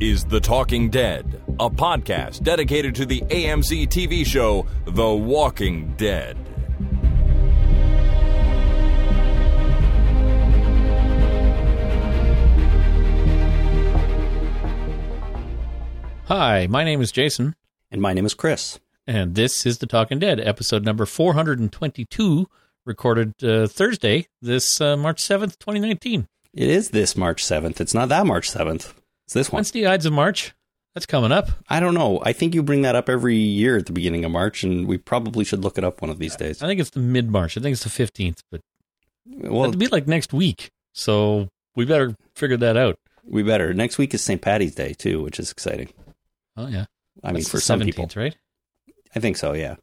is The Talking Dead, a podcast dedicated to the AMC TV show The Walking Dead. Hi, my name is Jason, And my name is Chris. and this is The Talking Dead, episode number 422, recorded uh, Thursday, this uh, March 7th, 2019. It is this March 7th. It's not that March 7th. It's this one. When's the Ides of March? That's coming up. I don't know. I think you bring that up every year at the beginning of March, and we probably should look it up one of these days. I think it's the mid March. I think it's the 15th, but Well, it'll be like next week. So we better figure that out. we better. Next week is St. Patty's Day, too, which is exciting. Oh, yeah. I mean, for some people. right? I think so, yeah.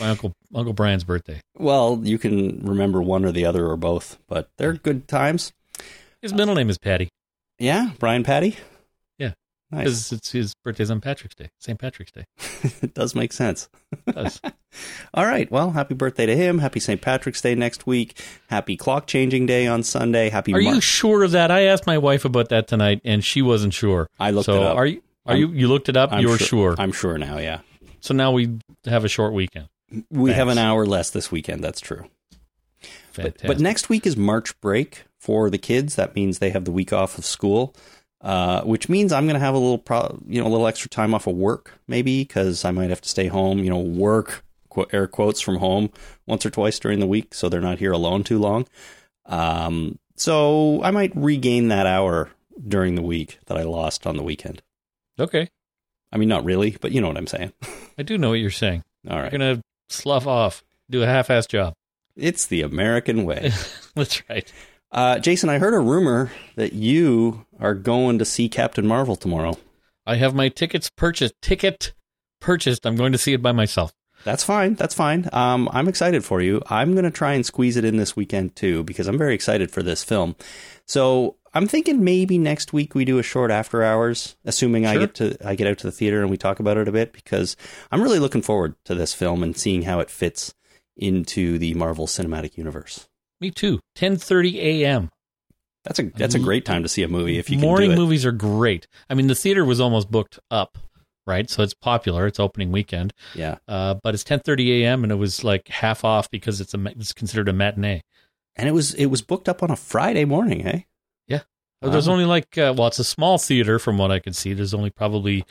My uncle Uncle Brian's birthday. Well, you can remember one or the other or both, but they're good times. His middle name is Patty Yeah, Brian Patty? Yeah. Nice. because it's his birthday's on Patrick's Day, St. Patrick's Day. it does make sense. It does. All right. Well, happy birthday to him. Happy St. Patrick's Day next week. Happy clock changing day on Sunday. Happy Are you sure of that? I asked my wife about that tonight, and she wasn't sure. I looked so it up. are you? Are I'm- you? You looked it up. I'm You're sure. I'm sure now, yeah. So now we have a short weekend. We have an hour less this weekend. That's true. But, but next week is March break for the kids. That means they have the week off of school, uh, which means I'm going to have a little, pro- you know, a little extra time off of work, maybe because I might have to stay home. You know, work qu- air quotes from home once or twice during the week, so they're not here alone too long. Um, so I might regain that hour during the week that I lost on the weekend. okay, I mean, not really, but you know what I'm saying. I do know what you're saying. All You're gonna slough off, do a half-ass job. it's the American way. That's right. Uh, Jason, I heard a rumor that you are going to see Captain Marvel tomorrow. I have my tickets purchased. Ticket purchased. I'm going to see it by myself. That's fine. That's fine. Um, I'm excited for you. I'm going to try and squeeze it in this weekend too because I'm very excited for this film. So I'm thinking maybe next week we do a short after hours, assuming I get to I get out to the theater and we talk about it a bit because I'm really looking forward to this film and seeing how it fits into the Marvel Cinematic Universe. Me too. 10:30 a.m. That's a that's a great time to see a movie if you can Morning movies are great. I mean, the theater was almost booked up, right? So it's popular. It's opening weekend, Yeah, uh, but it's 10:30 a.m. and it was like half off because it's a it's considered a matinee. and it was it was booked up on a Friday morning. Hey, Uh, There's only like, uh, well, it's a small theater from what I could see. There's only probably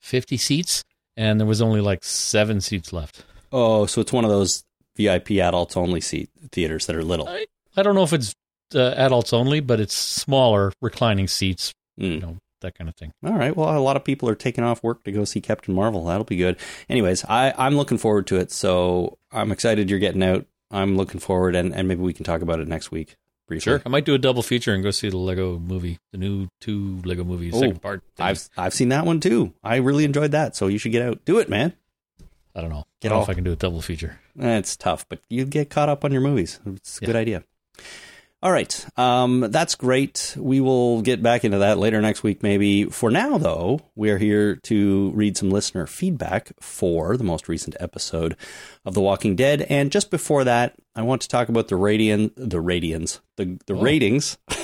50 seats, and there was only like seven seats left. Oh, so it's one of those VIP adults only seat theaters that are little. I, I don't know if it's uh, adults only, but it's smaller reclining seats, you Mm. know, that kind of thing. All right. Well, a lot of people are taking off work to go see Captain Marvel. That'll be good. Anyways, I, I'm looking forward to it. So I'm excited you're getting out. I'm looking forward, and, and maybe we can talk about it next week briefly. Sure. I might do a double feature and go see the Lego movie, the new two Lego movies, Oh, second part. thing. I've I've seen that one too. I really enjoyed that. So you should get out. Do it, man. I don't know. Get I don't know off. if I can do a double feature. Eh, It's tough, but you get caught up on your movies. It's a Yeah. good idea. All right. Um, that's great. We will get back into that later next week, maybe. For now, though, we are here to read some listener feedback for the most recent episode of The Walking Dead. And just before that, I want to talk about the radian, the radians, the the Oh. ratings.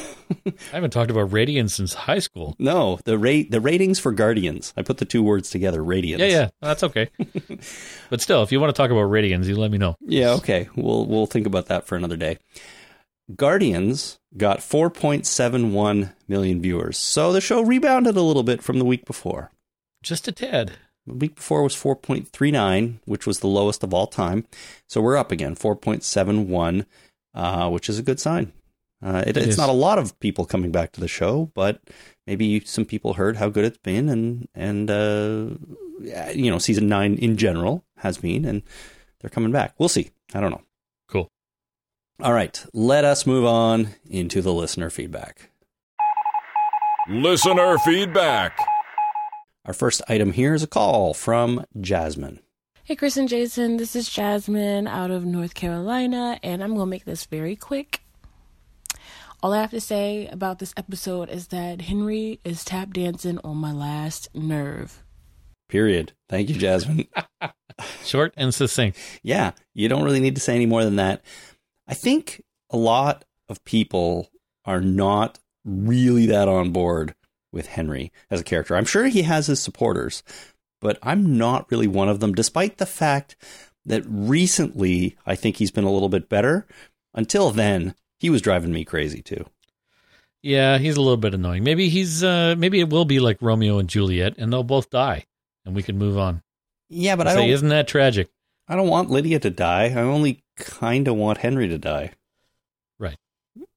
I haven't talked about Radiant since high school. No, the rate the ratings for Guardians. I put the two words together. Radians. Yeah, yeah, that's okay. but still, if you want to talk about Radians, you let me know. Yeah, okay. We'll we'll think about that for another day. Guardians got 4.71 million viewers. So the show rebounded a little bit from the week before. Just a tad. The week before was 4.39, which was the lowest of all time. So we're up again, 4.71, uh, which is a good sign. Uh, it, It it's is. not a lot of people coming back to the show, but maybe some people heard how good it's been, and and uh, you know, season nine in general has been, and they're coming back. We'll see. I don't know. Cool. All right, let us move on into the listener feedback. Listener feedback. Our first item here is a call from Jasmine. Hey, Chris and Jason, this is Jasmine out of North Carolina, and I'm going to make this very quick. All I have to say about this episode is that Henry is tap dancing on my last nerve. Period. Thank you, Jasmine. Short and succinct. yeah, you don't really need to say any more than that. I think a lot of people are not really that on board with Henry as a character. I'm sure he has his supporters, but I'm not really one of them, despite the fact that recently I think he's been a little bit better. Until then, he was driving me crazy too. Yeah, he's a little bit annoying. Maybe he's uh maybe it will be like Romeo and Juliet and they'll both die and we can move on. Yeah, but I I say, isn't that tragic? I don't want Lydia to die. I only kind of want Henry to die. Right.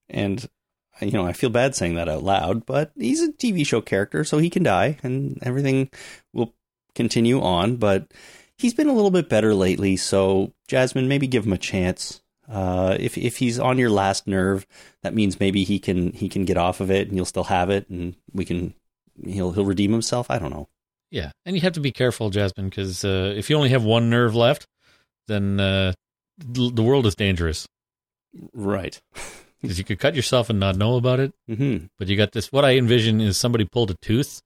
And you know, I feel bad saying that out loud, but he's a TV show character, so he can die, and everything will continue on. But he's been a little bit better lately, so Jasmine, maybe give him a chance. Uh, if if he's on your last nerve, that means maybe he can he can get off of it, and you'll still have it, and we can he'll he'll redeem himself. I don't know. Yeah, and you have to be careful, Jasmine, because uh, if you only have one nerve left, then uh, the world is dangerous. Right. Because you could cut yourself and not know about it. Mm-hmm. But you got this. What I envision is somebody pulled a tooth,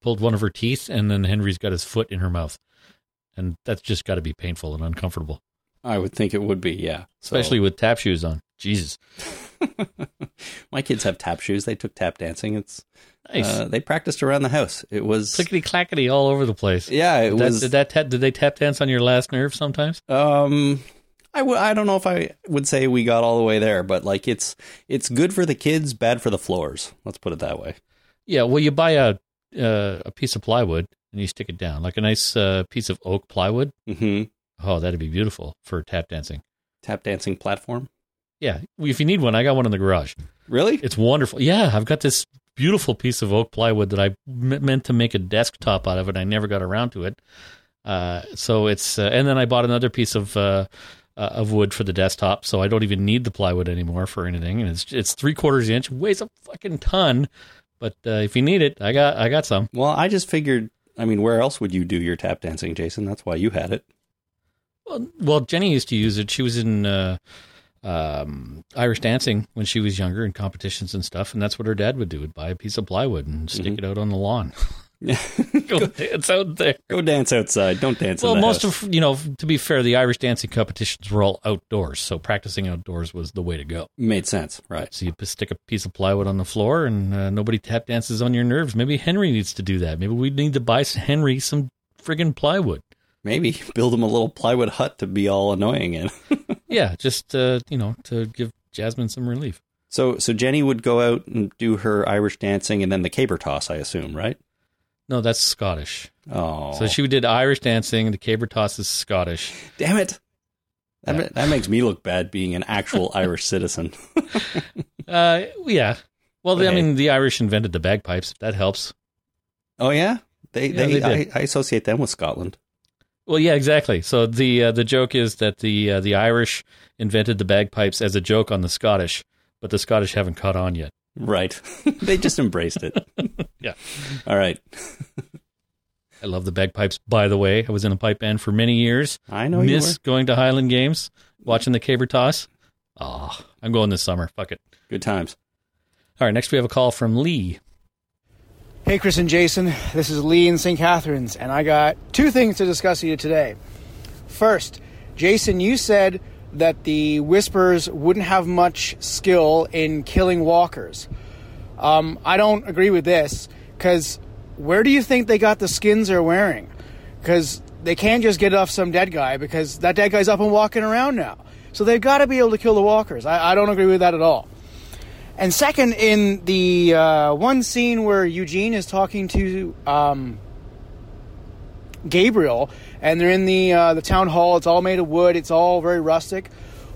pulled one of her teeth, and then Henry's got his foot in her mouth, and that's just got to be painful and uncomfortable, I would think it would be, yeah. So- especially with tap shoes on. Jesus, My kids have tap shoes. They took tap dancing. It's nice. uh, they practiced around the house. It was Clickety clackety all over the place. yeah. It Did that, was did that tap, did they tap dance on your last nerve sometimes? um. I w- I don't know if I would say we got all the way there, but like it's it's good for the kids, bad for the floors. Let's put it that way. Yeah. Well, you buy a uh, a piece of plywood and you stick it down, like a nice uh, piece of oak plywood. hmm Oh, that'd be beautiful for tap dancing. Tap dancing platform. Yeah, if you need one, I got one in the garage. Really? It's wonderful. Yeah, I've got this beautiful piece of oak plywood that I m- meant to make a desktop out of, and I never got around to it. Uh, so it's uh, and then I bought another piece of uh, uh, of wood for the desktop, so I don't even need the plywood anymore for anything. And it's it's three quarters inch, weighs a fucking ton. But uh, if you need it, I got I got some. Well, I just figured. I mean, where else would you do your tap dancing, Jason? That's why you had it. Well, Jenny used to use it. She was in uh, um, Irish dancing when she was younger in competitions and stuff, and that's what her dad would do: would buy a piece of plywood and stick it out on the lawn. Go dance out there. Go dance outside. Don't dance. Well, most house. of you know, to be fair, the Irish dancing competitions were all outdoors, so practicing outdoors was the way to go. made sense, right? So you stick a piece of plywood on the floor, and uh, nobody tap dances on your nerves. Maybe Henry needs to do that. Maybe we need to buy Henry some friggin' plywood. Maybe build him a little plywood hut to be all annoying in. Yeah, just uh, you know, to give Jasmine some relief. So, so Jenny would go out and do her Irish dancing, and then the caber toss, I assume, right? No, that's Scottish. Oh, So she did Irish dancing. The caber toss is Scottish. damn it! That, Yeah. ma- that makes me look bad being an actual Irish citizen. Uh, yeah. Well, I mean, the Irish invented the bagpipes. If that helps. Oh yeah, they Yeah, they, they I. I associate them with Scotland. Well, yeah, exactly. So the uh, the joke is that the uh, the Irish invented the bagpipes as a joke on the Scottish, but the Scottish haven't caught on yet. Right? they just embraced it. Yeah. All right. I love the bagpipes. By the way, I was in a pipe band for many years. I know you Miss going to Highland Games, watching the caber toss. Oh, I'm going this summer. Fuck it. Good times. All right, next we have a call from Lee. Hey, Chris and Jason. This is Lee in St. Catharines, and I got two things to discuss with you today. First, Jason, you said that the Whispers wouldn't have much skill in killing walkers. Um, I don't agree with this, because where do you think they got the skins they're wearing? Because they can't just get off some dead guy, because that dead guy's up and walking around now. So they've got to be able to kill the walkers. I, I don't agree with that at all. And second, in the uh, one scene where Eugene is talking to um, Gabriel, and they're in the uh, the town hall. It's all made of wood. It's all very rustic.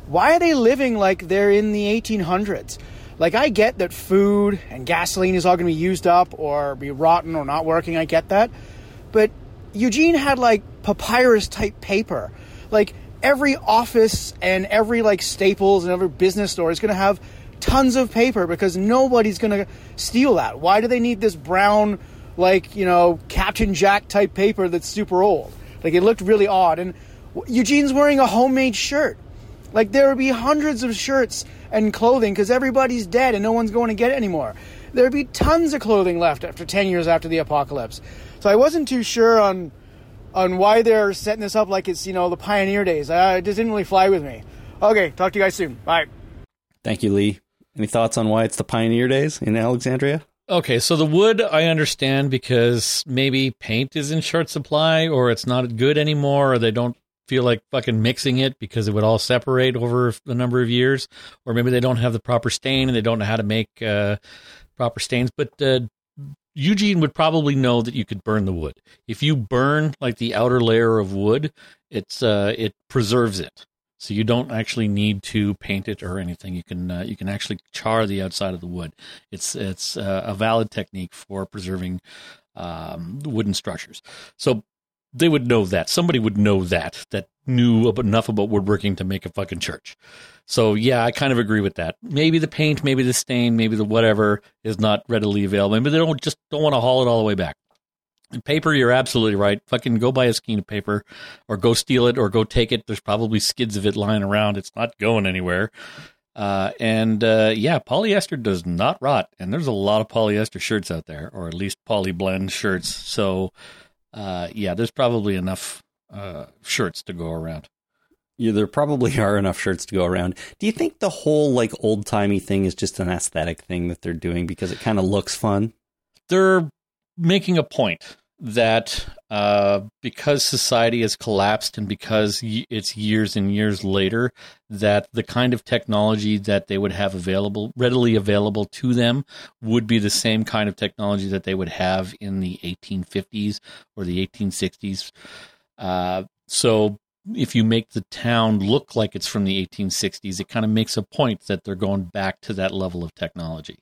Why are they living like they're in the 1800s? Like I get that food and gasoline is all going to be used up or be rotten or not working. I get that, but Eugene had like papyrus type paper. Like every office and every like Staples and every business store is going to have tons of paper because nobody's going to steal that. Why do they need this brown, like, you know, Captain Jack type paper that's super old? Like, it looked really odd. And Eugene's wearing a homemade shirt. Like, there would be hundreds of shirts and clothing because everybody's dead and no one's going to get it anymore. There'd be tons of clothing left after 10 years after the apocalypse. So I wasn't too sure on on why they're setting this up like it's, you know, the pioneer days. Uh, it just didn't really fly with me. Okay, talk to you guys soon. Bye. Thank you, Lee. Any thoughts on why it's the pioneer days in Alexandria? Okay, so the wood I understand because maybe paint is in short supply or it's not good anymore or they don't feel like fucking mixing it because it would all separate over a number of years or maybe they don't have the proper stain and they don't know how to make uh, proper stains but uh, Eugene would probably know that you could burn the wood. If you burn like the outer layer of wood, it's uh, it preserves it. So you don't actually need to paint it or anything. You can uh, you can actually char the outside of the wood. It's it's uh, a valid technique for preserving um, wooden structures. So they would know that. Somebody would know that that knew enough about woodworking to make a fucking church. So yeah, I kind of agree with that. Maybe the paint, maybe the stain, maybe the whatever is not readily available. Maybe they don't just don't want to haul it all the way back. Paper, you're absolutely right. Fucking go buy a skein of paper or go steal it or go take it. There's probably skids of it lying around. It's not going anywhere. Uh, and uh, yeah, polyester does not rot. And there's a lot of polyester shirts out there, or at least poly blend shirts. So uh, yeah, there's probably enough uh, shirts to go around. Yeah, there probably are enough shirts to go around. Do you think the whole like old timey thing is just an aesthetic thing that they're doing because it kind of looks fun? They're making a point that uh, because society has collapsed and because it's years and years later, that the kind of technology that they would have available, readily available to them, would be the same kind of technology that they would have in the 1850s or the 1860s. Uh, so if you make the town look like it's from the 1860s, it kind of makes a point that they're going back to that level of technology.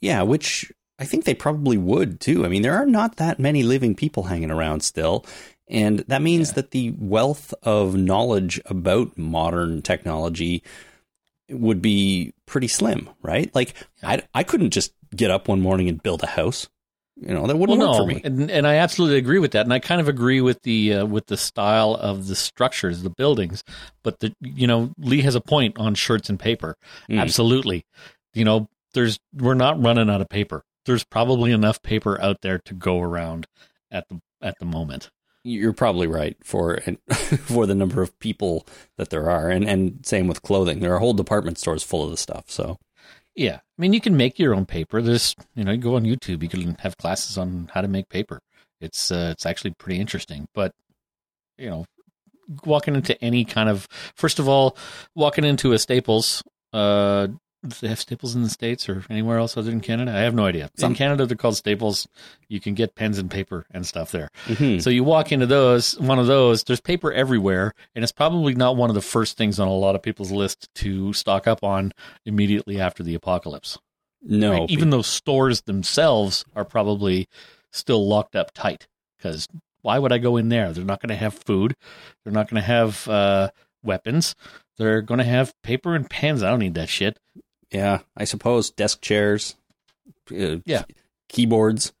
Yeah, which I think they probably would too. I mean, there are not that many living people hanging around still. And that means yeah. that the wealth of knowledge about modern technology would be pretty slim, right? Like, yeah. I, I couldn't just get up one morning and build a house. You know, that wouldn't well, work no, for me. And, and I absolutely agree with that. And I kind of agree with the uh, with the style of the structures, the buildings. But the you know, Lee has a point on shirts and paper. Mm. Absolutely. You know, there's we're not running out of paper there's probably enough paper out there to go around at the at the moment. You're probably right for for the number of people that there are, and and same with clothing. There are whole department stores full of the stuff. So, yeah, I mean, you can make your own paper. There's you know, you go on YouTube, you can have classes on how to make paper. It's uh, it's actually pretty interesting, but you know, walking into any kind of first of all, walking into a Staples uh, have Staples in the States or anywhere else other than Canada? I have no idea. In Canada, they're called Staples. You can get pens and paper and stuff there. Mm-hmm. So you walk into those, one of those, there's paper everywhere, and it's probably not one of the first things on a lot of people's list to stock up on immediately after the apocalypse. No. Right? Even though stores themselves are probably still locked up tight because why would I go in there? They're not going to have food. They're not going to have uh, weapons. They're going to have paper and pens. I don't need that shit. Yeah, I suppose desk chairs. Uh, yeah, keyboards,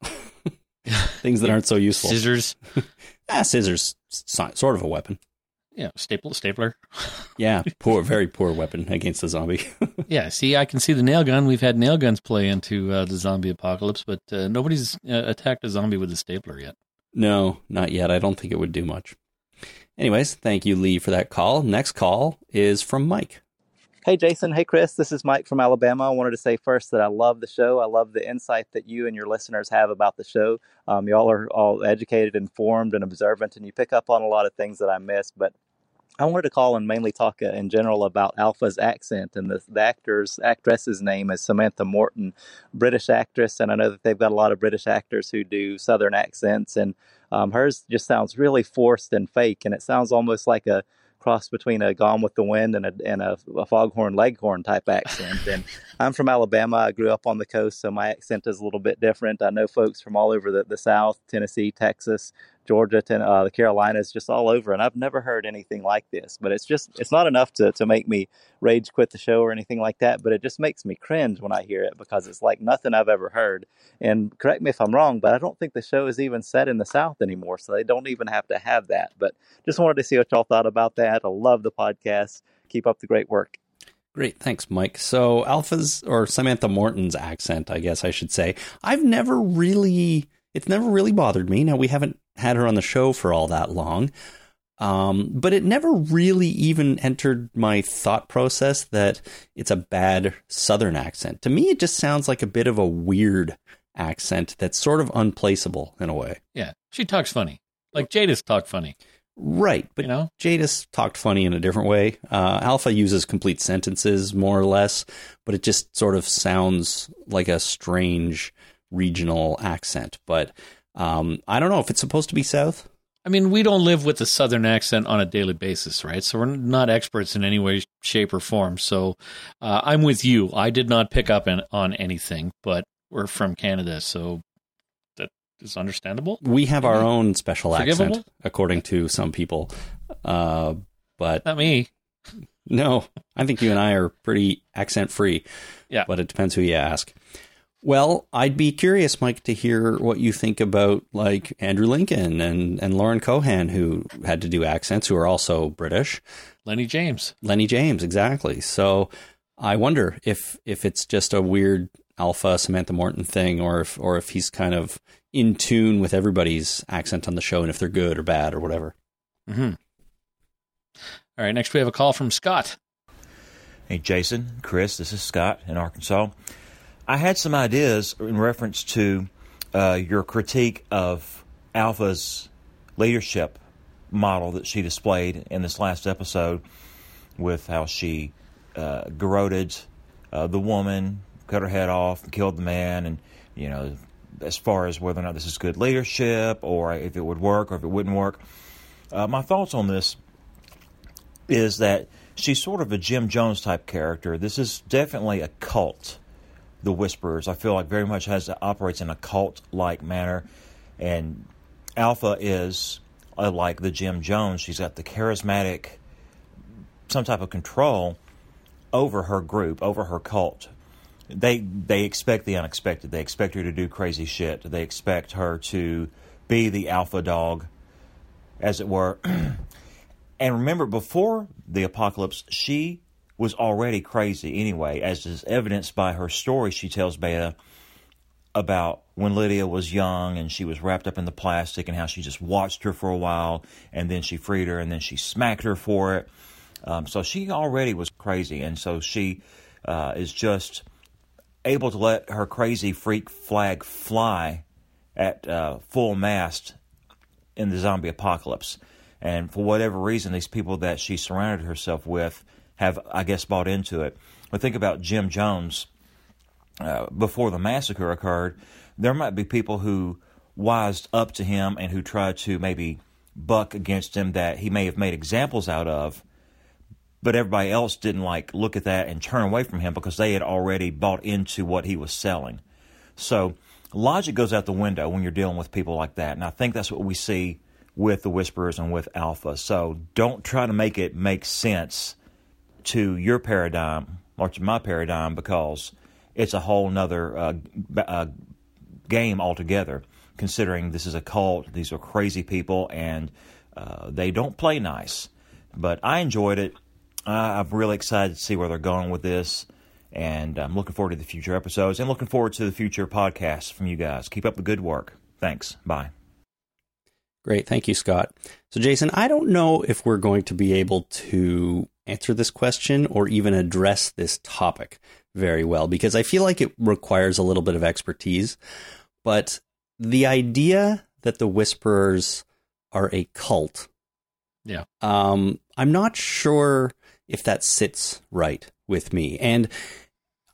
things that aren't so useful. Scissors. ah, scissors, sort of a weapon. Yeah, staple stapler. yeah, poor, very poor weapon against the zombie. yeah, see, I can see the nail gun. We've had nail guns play into uh, the zombie apocalypse, but uh, nobody's uh, attacked a zombie with a stapler yet. No, not yet. I don't think it would do much. Anyways, thank you, Lee, for that call. Next call is from Mike. Hey, Jason. Hey, Chris. This is Mike from Alabama. I wanted to say first that I love the show. I love the insight that you and your listeners have about the show. Um, y'all are all educated, informed, and observant, and you pick up on a lot of things that I miss. But I wanted to call and mainly talk uh, in general about Alpha's accent, and the, the actor's actress's name is Samantha Morton, British actress, and I know that they've got a lot of British actors who do Southern accents, and um, hers just sounds really forced and fake, and it sounds almost like a cross between a Gone with the Wind and a and a, a Foghorn Leghorn type accent. and I'm from Alabama. I grew up on the coast, so my accent is a little bit different. I know folks from all over the, the South, Tennessee, Texas, Georgia, ten, uh, the Carolinas, just all over. And I've never heard anything like this. But it's just, it's not enough to, to make me rage quit the show or anything like that. But it just makes me cringe when I hear it because it's like nothing I've ever heard. And correct me if I'm wrong, but I don't think the show is even set in the South anymore. So they don't even have to have that. But just wanted to see what y'all thought about that. I love the podcast. Keep up the great work. Great. Thanks, Mike. So, Alpha's or Samantha Morton's accent, I guess I should say, I've never really, it's never really bothered me. Now, we haven't had her on the show for all that long. Um, but it never really even entered my thought process that it's a bad Southern accent. To me, it just sounds like a bit of a weird accent that's sort of unplaceable in a way. Yeah, she talks funny, like Jadis talk funny. Right, but You know? Jadis talked funny in a different way. Uh, Alpha uses complete sentences more or less, but it just sort of sounds like a strange regional accent. But um, I don't know if it's supposed to be South. I mean, we don't live with the Southern accent on a daily basis, right? So we're not experts in any way, shape, or form. So uh, I'm with you. I did not pick up in, on anything, but we're from Canada, so that is understandable. We have our own special Forgivable? accent, according to some people. Uh, but Not me. No, I think you and I are pretty accent free. Yeah. But it depends who you ask. Well, I'd be curious, Mike, to hear what you think about like Andrew Lincoln and, and Lauren Cohan, who had to do accents, who are also British. Lenny James. Lenny James, exactly. So I wonder if if it's just a weird alpha Samantha Morton thing, or if or if he's kind of in tune with everybody's accent on the show, and if they're good or bad or whatever. hmm All right, next we have a call from Scott. Hey, Jason, Chris, this is Scott in Arkansas. I had some ideas in reference to uh, your critique of Alpha's leadership model that she displayed in this last episode with how she uh, garroted uh, the woman, cut her head off, killed the man, and, you know, as far as whether or not this is good leadership or if it would work or if it wouldn't work. Uh, my thoughts on this is that she's sort of a Jim Jones type character. This is definitely a cult. The Whisperers, I feel like, very much has operates in a cult like manner, and Alpha is uh, like the Jim Jones. She's got the charismatic, some type of control over her group, over her cult. They they expect the unexpected. They expect her to do crazy shit. They expect her to be the alpha dog, as it were. And remember, before the apocalypse, she was already crazy anyway, as is evidenced by her story she tells Beta about when Lydia was young and she was wrapped up in the plastic and how she just watched her for a while and then she freed her and then she smacked her for it. Um, so she already was crazy, and so she uh, is just able to let her crazy freak flag fly at uh, full mast in the zombie apocalypse. And for whatever reason, these people that she surrounded herself with have, I guess, bought into it. But think about Jim Jones. Uh, before the massacre occurred, there might be people who wised up to him and who tried to maybe buck against him that he may have made examples out of, but everybody else didn't like look at that and turn away from him because they had already bought into what he was selling. So logic goes out the window when you're dealing with people like that, and I think that's what we see with the Whisperers and with Alpha. So don't try to make it make sense to your paradigm or to my paradigm because it's a whole nother uh, uh, game altogether. Considering this is a cult, these are crazy people, and uh, they don't play nice. But I enjoyed it. I'm really excited to see where they're going with this, and I'm looking forward to the future episodes and looking forward to the future podcasts from you guys. Keep up the good work. Thanks. Bye. Great. Thank you, Scott. So, Jason, I don't know if we're going to be able to answer this question or even address this topic very well because I feel like it requires a little bit of expertise. But the idea that the Whisperers are a cult, Yeah. um, I'm not sure if that sits right with me. And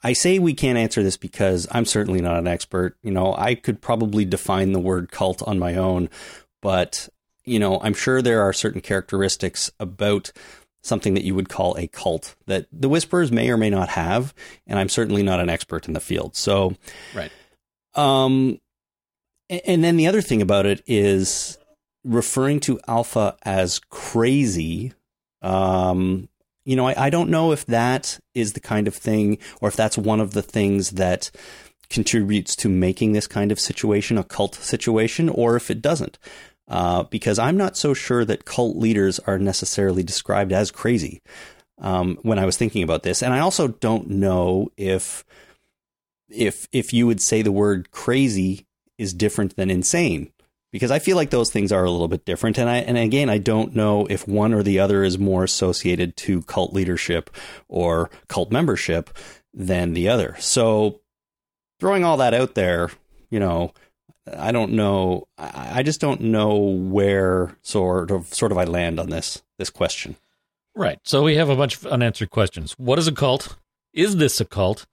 I say we can't answer this because I'm certainly not an expert. You know, I could probably define the word cult on my own, but you know, I'm sure there are certain characteristics about something that you would call a cult that the Whisperers may or may not have, and I'm certainly not an expert in the field. So, Right. um, and then the other thing about it is referring to Alpha as crazy. Um, you know, I, I don't know if that is the kind of thing, or if that's one of the things that contributes to making this kind of situation a cult situation, or if it doesn't. Uh, because I'm not so sure that cult leaders are necessarily described as crazy um, when I was thinking about this, and I also don't know if if if you would say the word crazy is different than insane because I feel like those things are a little bit different. And I, and again, I don't know if one or the other is more associated to cult leadership or cult membership than the other. So throwing all that out there, you know, I don't know. I just don't know where sort of sort of I land on this this question. Right. So we have a bunch of unanswered questions. What is a cult? Is this a cult?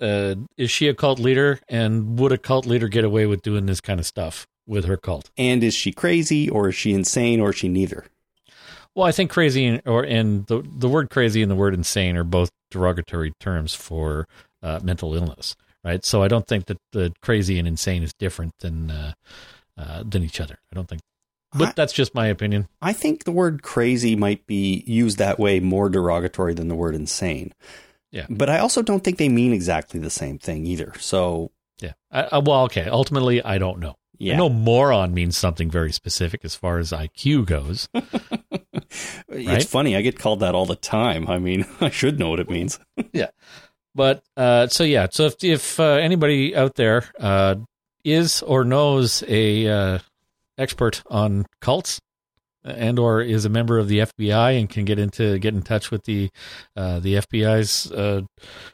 Uh, is she a cult leader? And would a cult leader get away with doing this kind of stuff with her cult? And is she crazy or is she insane or is she neither? Well, I think crazy and, or and the the word crazy and the word insane are both derogatory terms for uh, mental illness, right? So I don't think that the crazy and insane is different than uh, uh, than each other. I don't think, but I- that's just my opinion. I think the word crazy might be used that way more derogatory than the word insane. Yeah. But I also don't think they mean exactly the same thing either. So, Yeah. I, I, well, okay. Ultimately, I don't know. yeah. I know moron means something very specific as far as IQ goes. It's funny. I get called that all the time. I mean, I should know what it means. But uh, so yeah, so if if uh, anybody out there uh, is or knows a uh, expert on cults and or is a member of the FBI and can get into get in touch with the uh, the FBI's uh,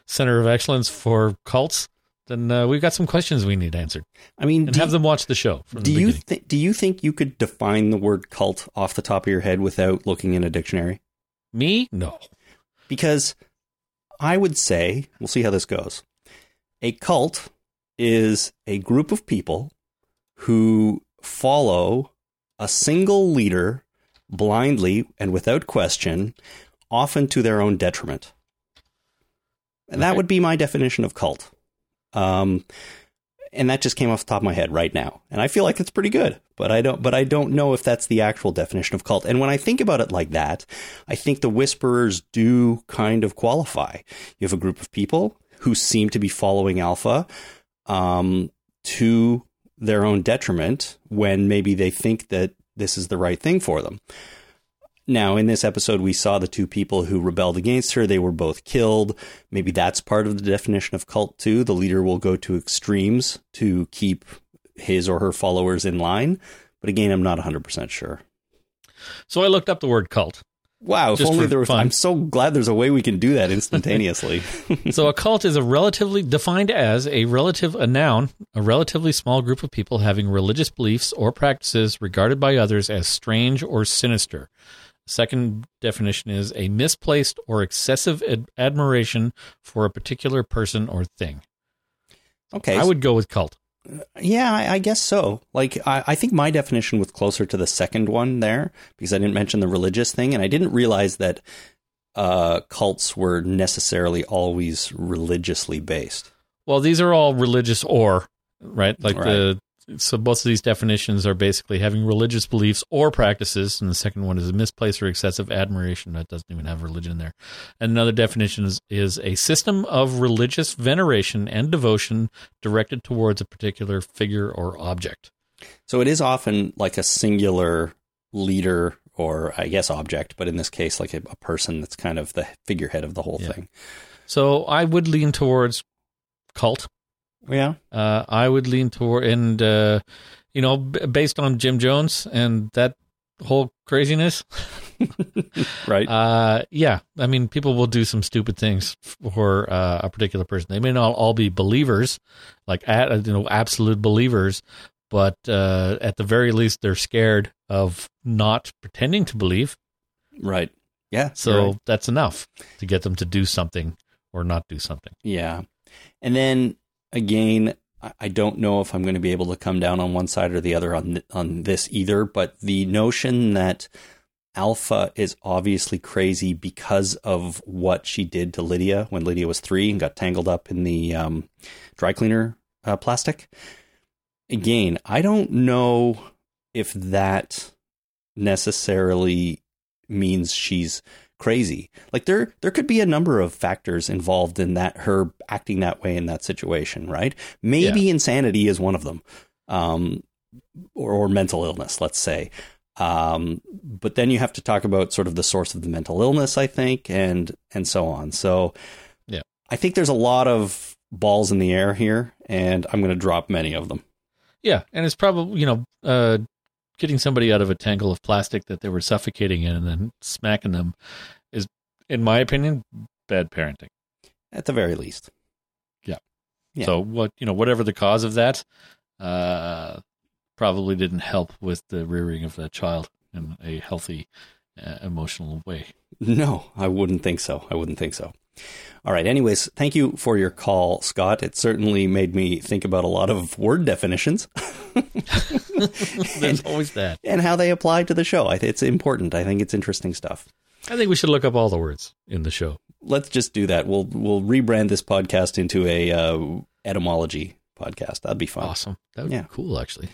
Center of Excellence for Cults, then uh, we've got some questions we need answered I mean, and have them watch the show do the you th- do you think you could define the word cult off the top of your head without looking in a dictionary? Me? No. Because I would say, we'll see how this goes. A cult is a group of people who follow a single leader blindly and without question, often to their own detriment. And that would be my definition of cult. Um, and that just came off the top of my head right now. And I feel like it's pretty good, but I don't, but I don't know if that's the actual definition of cult. And when I think about it like that, I think the whisperers do kind of qualify. You have a group of people who seem to be following alpha, um, to their own detriment when maybe they think that this is the right thing for them. Now, in this episode, we saw the two people who rebelled against her. They were both killed. Maybe that's part of the definition of cult, too. The leader will go to extremes to keep his or her followers in line. But again, I'm not 100% sure. So I looked up the word cult. Wow, if only there was. fun. I'm so glad there's a way we can do that instantaneously. so a cult is a relatively defined as a relative a noun, a relatively small group of people having religious beliefs or practices regarded by others as strange or sinister. Second definition is a misplaced or excessive ad- admiration for a particular person or thing. okay. I would go with cult. Yeah, I, I guess so. Like, I, I think my definition was closer to the second one there because I didn't mention the religious thing, and I didn't realize that uh, cults were necessarily always religiously based. Well, these are all religious or right, like Right. the so both of these definitions are basically having religious beliefs or practices, and the second one is a misplaced or excessive admiration that doesn't even have religion in there. And another definition is, is a system of religious veneration and devotion directed towards a particular figure or object. So it is often like a singular leader or, I guess, object, but in this case, like a, a person that's kind of the figurehead of the whole Yeah. thing. So I would lean towards cult. Yeah. Uh, I would lean toward, and uh, you know, b- based on Jim Jones and that whole craziness, Right. Uh, yeah, I mean, people will do some stupid things for uh, a particular person. They may not all be believers, like at, you know, absolute believers, but uh, at the very least, they're scared of not pretending to believe. right. Yeah. So right. that's enough to get them to do something or not do something. Yeah. And then again, I- don't know if I'm going to be able to come down on one side or the other on th- on this either, but the notion that Alpha is obviously crazy because of what she did to Lydia when Lydia was 3 and got tangled up in the um, dry cleaner uh, plastic. Again, I don't know if that necessarily means she's crazy. Like there there could be a number of factors involved in that her acting that way in that situation, right? Maybe insanity is one of them. Um or, or mental illness, let's say. Um but then you have to talk about sort of the source of the mental illness, I think, and and so on. So Yeah. I think there's a lot of balls in the air here and I'm going to drop many of them. Yeah, and it's probably you know uh, getting somebody out of a tangle of plastic that they were suffocating in and then smacking them is, in my opinion, bad parenting. At the very least. Yeah. So what you know, whatever the cause of that, uh, probably didn't help with the rearing of that child in a healthy, uh, emotional way. No, I wouldn't think so. I wouldn't think so. All right. Anyways, thank you for your call, Scott. It certainly made me think about a lot of word definitions. There's always that. and how they apply to the show. It's important. I think it's interesting stuff. I think we should look up all the words in the show. Let's just do that. We'll we'll rebrand this podcast into a uh, etymology podcast. That'd be fun. Awesome. That would Yeah. be cool, actually.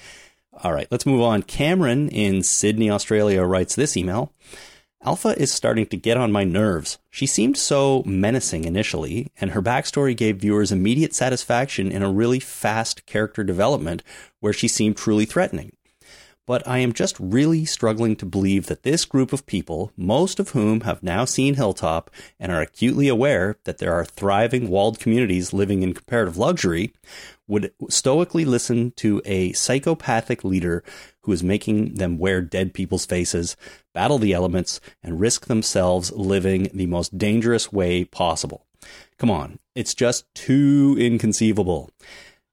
All right, let's move on. Cameron in Sydney, Australia writes this email Alpha is starting to get on my nerves. She seemed so menacing initially, and her backstory gave viewers immediate satisfaction in a really fast character development where she seemed truly threatening. But I am just really struggling to believe that this group of people, most of whom have now seen Hilltop and are acutely aware that there are thriving walled communities living in comparative luxury, would stoically listen to a psychopathic leader who is making them wear dead people's faces, battle the elements, and risk themselves living the most dangerous way possible. Come on, it's just too inconceivable.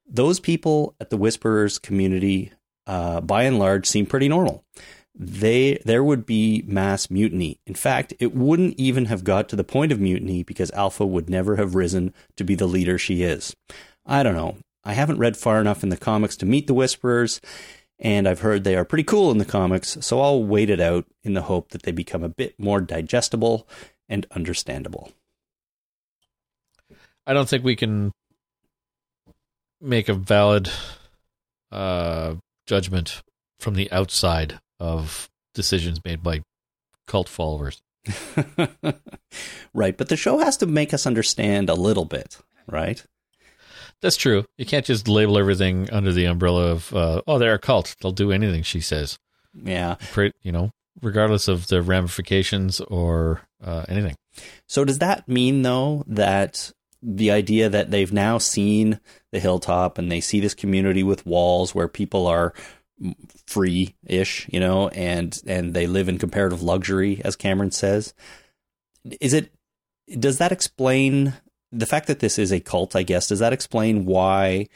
Those people at the Whisperers community, uh, by and large, seem pretty normal. They there would be mass mutiny. In fact, it wouldn't even have got to the point of mutiny because Alpha would never have risen to be the leader she is. I don't know. I haven't read far enough in the comics to meet the Whisperers, and I've heard they are pretty cool in the comics, so I'll wait it out in the hope that they become a bit more digestible and understandable. I don't think we can make a valid uh, judgment from the outside of decisions made by cult followers. right, but the show has to make us understand a little bit, right? That's true. You can't just label everything under the umbrella of, uh, oh, they're a cult. They'll do anything she says. Yeah. You know, regardless of the ramifications or uh, anything. So does that mean though that the idea that they've now seen the hilltop and they see this community with walls where people are free-ish, you know, and and they live in comparative luxury as Cameron says, is it does that explain the fact that this is a cult, I guess, does that explain why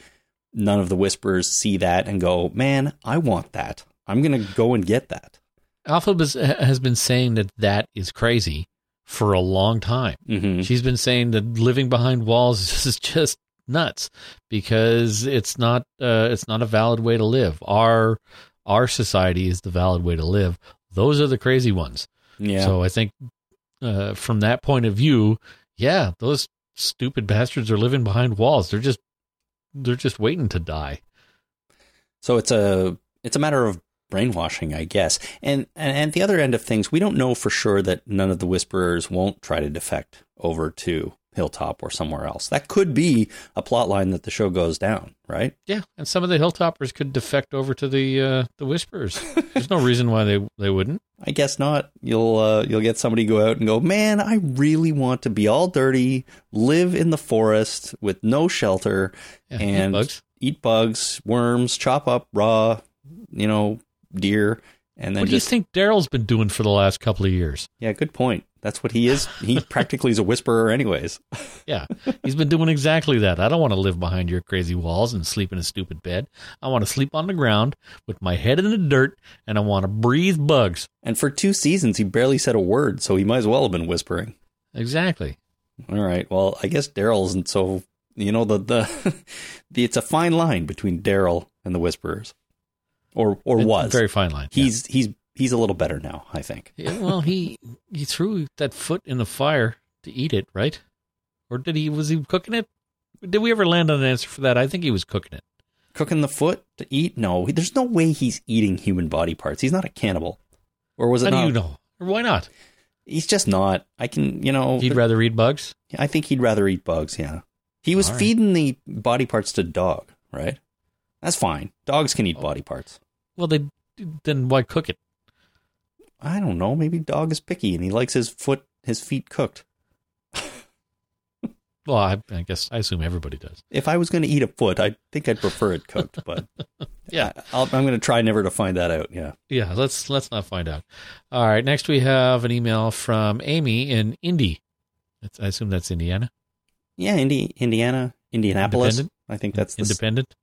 none of the whispers see that and go, "Man, I want that. I'm going to go and get that." Alpha has- been saying that that is crazy for a long time. Mhm. She's been saying that living behind walls is just nuts because it's not uh, it's not a valid way to live. Our our society is the valid way to live. Those are the crazy ones. Yeah. So I think uh, from that point of view, yeah, those stupid bastards are living behind walls. They're just they're just waiting to die. So it's a it's a matter of brainwashing, I guess. And, and at the other end of things, we don't know for sure that none of the whisperers won't try to defect over to Hilltop or somewhere else. That could be a plot line that the show goes down, right? Yeah, and some of the hilltoppers could defect over to the uh, the whisperers. There's no reason why they they wouldn't. I guess not. You'll uh, you'll get somebody go out and go, man, I really want to be all dirty, live in the forest with no shelter, Yeah, eat and bugs. eat bugs, worms, chop up raw, you know, deer, and then What do you just think Daryl's been doing for the last couple of years? yeah, good point. That's what he is. He practically is a whisperer, anyways. Yeah, he's been doing exactly that. I don't want to live behind your crazy walls and sleep in a stupid bed. I want to sleep on the ground with my head in the dirt, and I want to breathe bugs. And for two seasons, he barely said a word, so he might as well have been whispering. Exactly. All right. Well, I guess Daryl isn't so. You know the the, the it's a fine line between Daryl and the whisperers, or or It's a was very fine line. He's he's he's a little better now, I think. Yeah, well, he he threw that foot in the fire to eat it, right? Or did he? Was he cooking it? Did we ever land on an answer for that? I think he was cooking it. Cooking the foot to eat? No, there's no way he's eating human body parts. He's not a cannibal, or was it How not? do you know? Or why not? He's just not. I can, you know. He'd rather eat bugs. I think he'd rather eat bugs. Yeah, he was right. feeding the body parts to dog, right? That's fine. Dogs can eat Oh. body parts. Well, they then why cook it? I don't know. Maybe dog is picky and he likes his foot, his feet cooked. Well, I, I guess I assume everybody does. If I was going to eat a foot, I think I'd prefer it cooked, but Yeah. I, I'll, I'm going to try never to find that out. Yeah. Yeah, let's let's not find out. All right, next we have an email from Amy in Indy. It's, I assume that's Indiana. Yeah, Indi- Indiana, Indianapolis. I think that's Independent.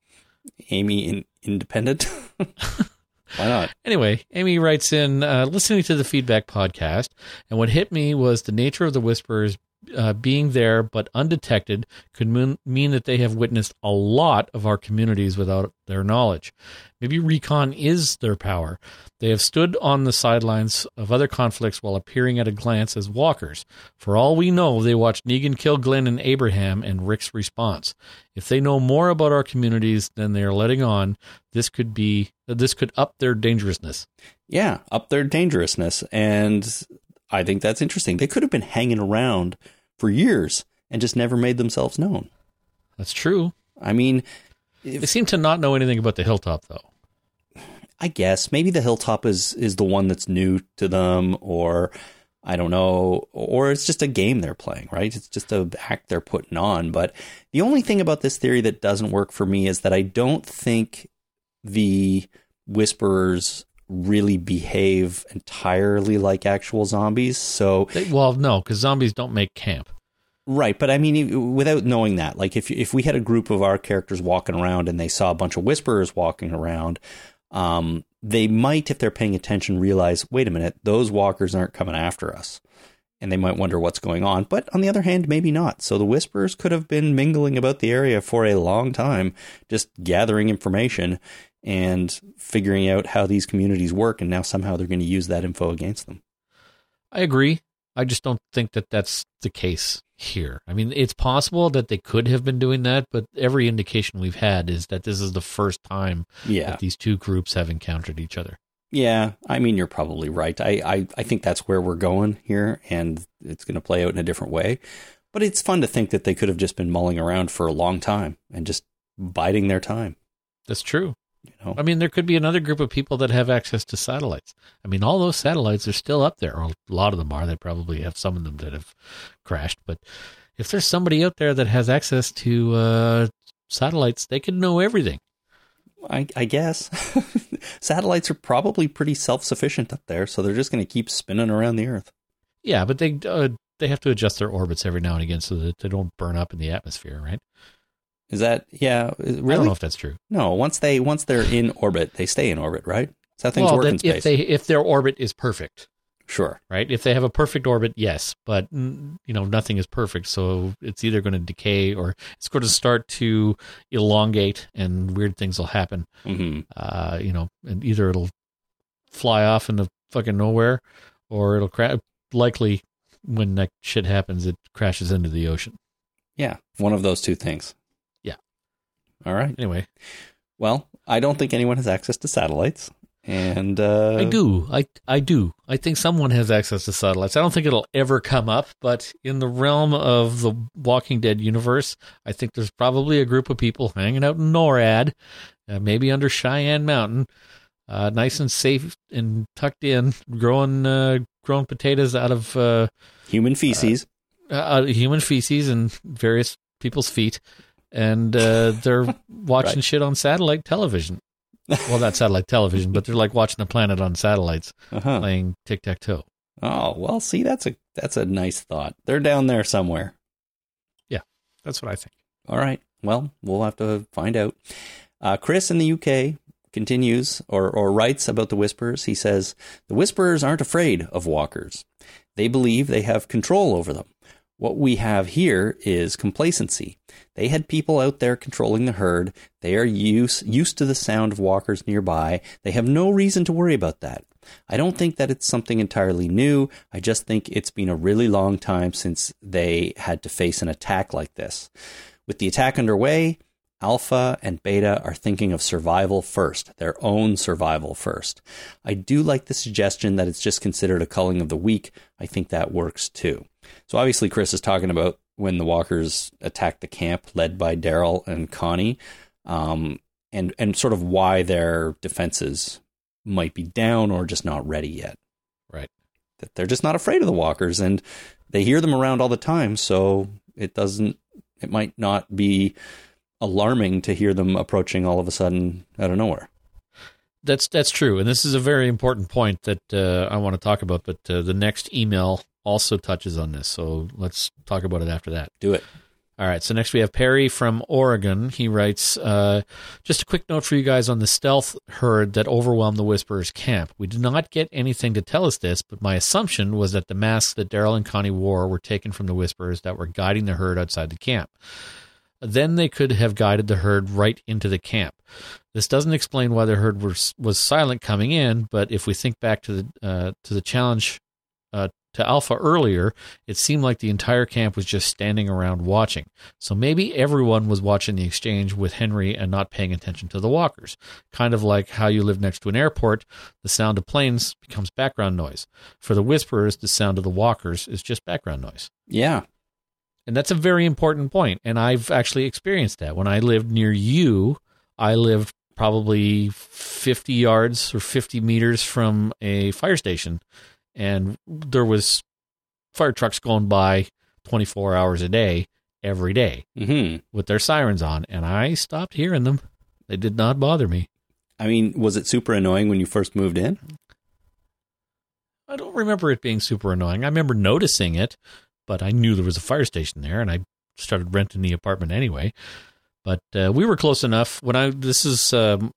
Amy in Independent. Why not? Anyway, Amy writes in uh, listening to the feedback podcast, and what hit me was the nature of the whisperers uh, being there but undetected could mean, mean that they have witnessed a lot of our communities without their knowledge. Maybe recon is their power. They have stood on the sidelines of other conflicts while appearing at a glance as walkers. For all we know, they watched Negan kill Glenn and Abraham and Rick's response. If they know more about our communities than they are letting on, this could be this could up their dangerousness. Yeah, up their dangerousness. And I think that's interesting. They could have been hanging around for years and just never made themselves known. That's true. I mean, They seem to not know anything about the hilltop, though. I guess maybe the hilltop is is the one that's new to them, or I don't know, or it's just a game they're playing, right? It's just a act they're putting on. But the only thing about this theory that doesn't work for me is that I don't think the whisperers really behave entirely like actual zombies. So They, well, no, because zombies don't make camp. Right, but I mean, without knowing that, like if if we had a group of our characters walking around and they saw a bunch of whisperers walking around, um, they might, if they're paying attention, realize, wait a minute, those walkers aren't coming after us, and they might wonder what's going on. But on the other hand, maybe not. So the whisperers could have been mingling about the area for a long time, just gathering information and figuring out how these communities work, and now somehow they're going to use that info against them. I agree. I just don't think that that's the case here. I mean, it's possible that they could have been doing that, but every indication we've had is that this is the first time Yeah, that these two groups have encountered each other. Yeah, I mean you're probably right. I, I, I think that's where we're going here, and it's going to play out in a different way. But it's fun to think that they could have just been mulling around for a long time and just biding their time. That's true. You know, I mean, there could be another group of people that have access to satellites. I mean, all those satellites are still up there, or a lot of them are. They probably have some of them that have crashed. But if there's somebody out there that has access to uh, satellites, they can know everything. I, I guess satellites are probably pretty self-sufficient up there, so they're just going to keep spinning around the Earth. Yeah, but they uh, they have to adjust their orbits every now and again so that they don't burn up in the atmosphere, right? Is that yeah? Really? I don't know if that's true. No. Once they once they're in orbit, they stay in orbit, right? How things well, work in space. if they if their orbit is perfect, sure. right? If they have a perfect orbit, yes, but mm, you know nothing is perfect, so it's either going to decay or it's going to start to elongate, and weird things will happen. hmm Uh, you know, and either it'll fly off into fucking nowhere, or it'll crash. Likely, when that shit happens, it crashes into the ocean. Yeah, one of those two things. All right. Anyway, Well, I don't think anyone has access to satellites, and uh, I do. I I do. I think someone has access to satellites. I don't think it'll ever come up, but in the realm of the Walking Dead universe, I think there's probably a group of people hanging out in NORAD, uh, maybe under Cheyenne Mountain, uh, nice and safe and tucked in, growing uh, growing potatoes out of uh, human feces. uh, human feces and various people's feet, and uh, they're watching Right. shit on satellite television. Well, not satellite television, but they're like watching the planet on satellites uh-huh. playing tic tac toe. Oh well, see, that's a that's a nice thought. They're down there somewhere. Yeah, that's what I think. All right. Well, we'll have to find out. Uh, Chris in the UK continues or, or writes about the Whisperers. He says, The Whisperers aren't afraid of walkers. They believe they have control over them. What we have here is complacency. They had people out there controlling the herd. They are used, used to the sound of walkers nearby. They have no reason to worry about that. I don't think that it's something entirely new. I just think it's been a really long time since they had to face an attack like this. With the attack underway, Alpha and Beta are thinking of survival first, their own survival first. I do like the suggestion that it's just considered a culling of the weak. I think that works too. So obviously, Chris is talking about when the walkers attacked the camp led by Daryl and Connie, um, and and sort of why their defenses might be down or just not ready yet. Right. That they're just not afraid of the walkers, and they hear them around all the time, so it doesn't it might not be alarming to hear them approaching all of a sudden out of nowhere. That's that's true, and this is a very important point that uh, I want to talk about. But uh, the next email also touches on this, so let's talk about it after that. Do it. All right. So next we have Perry from Oregon. He writes, uh, just a quick note for you guys on the stealth herd that overwhelmed the Whisperers camp. We did not get anything to tell us this, but my assumption was that the masks that Daryl and Connie wore were taken from the Whisperers that were guiding the herd outside the camp. Then they could have guided the herd right into the camp. This doesn't explain why the herd was was silent coming in, but if we think back to the uh, to the challenge uh, to Alpha earlier, it seemed like the entire camp was just standing around watching. So maybe everyone was watching the exchange with Henry and not paying attention to the walkers. Kind of like how you live next to an airport, the sound of planes becomes background noise. For the whisperers, the sound of the walkers is just background noise. Yeah. And that's a very important point. And I've actually experienced that. When I lived near you, I lived probably 50 yards or 50 meters from a fire station and there was fire trucks going by 24 hours a day every day hmm with their sirens on and i stopped hearing them they did not bother me I mean, was it super annoying when you first moved in? i don't remember it being super annoying i remember noticing it but i knew there was a fire station there and i started renting the apartment anyway but uh, we were close enough when i this is um,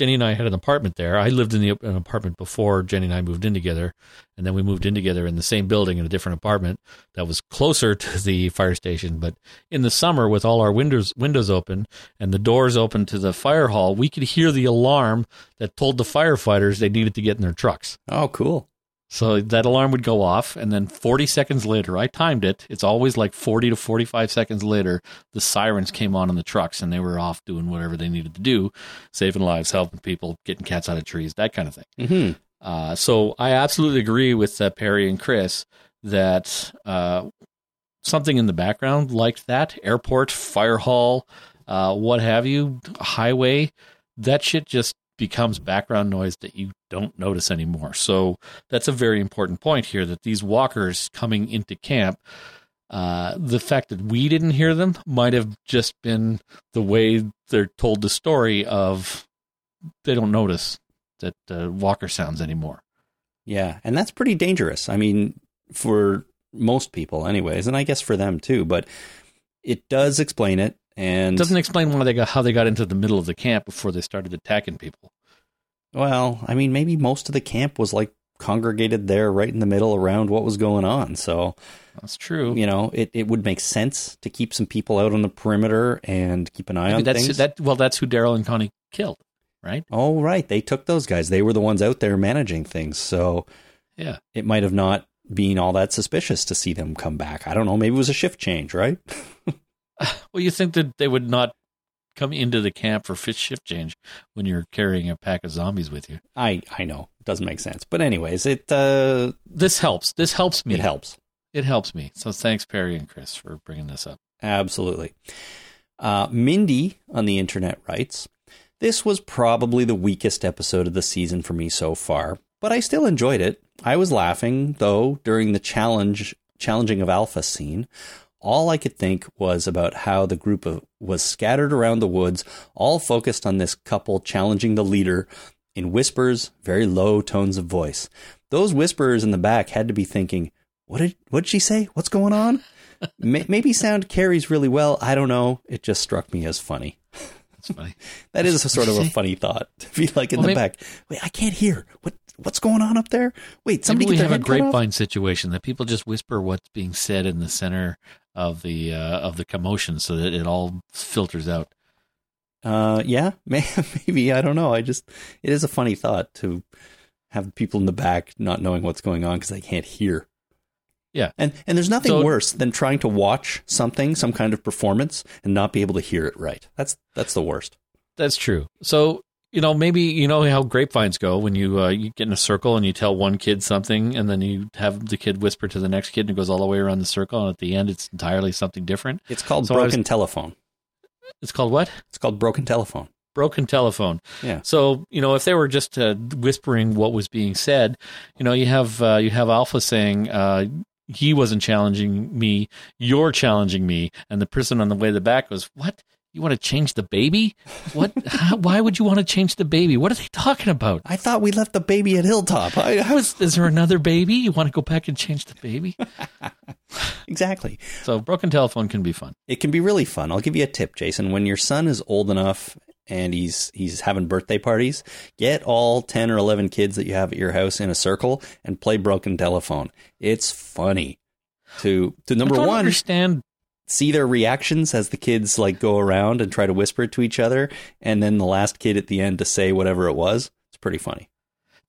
Jenny and I had an apartment there. I lived in the, an apartment before Jenny and I moved in together, and then we moved in together in the same building in a different apartment that was closer to the fire station. But in the summer, with all our windows windows open and the doors open to the fire hall, we could hear the alarm that told the firefighters they needed to get in their trucks. Oh, cool. So that alarm would go off, and then 40 seconds later, I timed it. It's always like 40 to 45 seconds later, the sirens came on in the trucks, and they were off doing whatever they needed to do, saving lives, helping people, getting cats out of trees, that kind of thing. hmm Uh, so I absolutely agree with uh, Perry and Chris that uh, something in the background like that, airport, fire hall, uh, what have you, highway, that shit just becomes background noise that you don't notice anymore. So that's a very important point here that these walkers coming into camp, uh, the fact that we didn't hear them might have just been the way they're told the story of they don't notice that uh, walker sounds anymore. Yeah, and that's pretty dangerous. I mean, for most people, anyways, and I guess for them too. But it does explain it, and doesn't explain why they got how they got into the middle of the camp before they started attacking people. well, I mean, maybe most of the camp was like congregated there, right in the middle, around what was going on. So That's true. you know, it, it would make sense to keep some people out on the perimeter and keep an eye on that's things. that. Well, that's who Daryl and Connie killed, right? Oh, right. They took those guys. They were the ones out there managing things. So Yeah. it might have not been all that suspicious to see them come back. I don't know. Maybe it was a shift change, right? Well, you think that they would not come into the camp for fifth shift change when you're carrying a pack of zombies with you? I I know. It doesn't make sense. But anyways, it uh This helps. This helps me. it helps. It helps me. So thanks, Perry and Chris, for bringing this up. Absolutely. Uh, Mindy on the internet writes, This was probably the weakest episode of the season for me so far, but I still enjoyed it. I was laughing, though, during the challenge challenging of Alpha scene. All I could think was about how the group of, was scattered around the woods, all focused on this couple challenging the leader in whispers, very low tones of voice. Those whisperers in the back had to be thinking, "What did what did she say? What's going on?" Maybe sound carries really well. I don't know. It just struck me as funny. That's funny. That is a sort of a funny thought to be like in Well, the maybe- back. Wait, I can't hear. What what's going on up there? Wait, Maybe somebody we get have a grapevine situation that people just whisper what's being said in the center of the uh, of the commotion, so that it all filters out. Uh, yeah, may- maybe I don't know. I just it is a funny thought to have people in the back not knowing what's going on because they can't hear. Yeah. and and there's nothing So- worse than trying to watch something, some kind of performance, and not be able to hear it right. That's that's the worst. That's true. So you know, maybe you know how grapevines go when you uh, you get in a circle and you tell one kid something, and then you have the kid whisper to the next kid, and it goes all the way around the circle, and at the end, it's entirely something different. It's called So I was- broken telephone. It's called what? It's called broken telephone. Broken telephone. Yeah. So you know, if they were just uh, whispering what was being said, you know, you have uh, you have Alpha saying, uh, he wasn't challenging me, you're challenging me, and the person on the way to the back goes, "What? You want to change the baby? What? How, why would you want to change the baby? What are they talking about? I thought we left the baby at Hilltop. I, How is, is there another baby? You want to go back and change the baby? exactly. So broken telephone can be fun. It can be really fun. I'll give you a tip, Jason. When your son is old enough and he's he's having birthday parties, get all 10 or 11 kids that you have at your house in a circle and play broken telephone. It's funny. To to number I don't 1, understand. See their reactions as the kids like go around and try to whisper it to each other and then the last kid at the end to say whatever it was. It's pretty funny.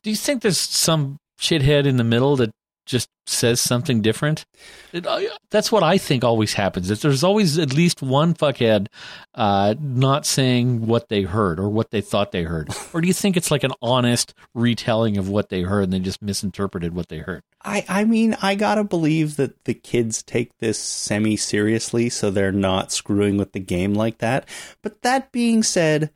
Do you think there's some shithead in the middle that just says something different? It, uh, that's what I think always happens. Is there's always at least one fuckhead uh, not saying what they heard or what they thought they heard, or do you think it's like an honest retelling of what they heard and they just misinterpreted what they heard? I, I mean, I gotta believe that the kids take this semi seriously, so they're not screwing with the game like that. But that being said,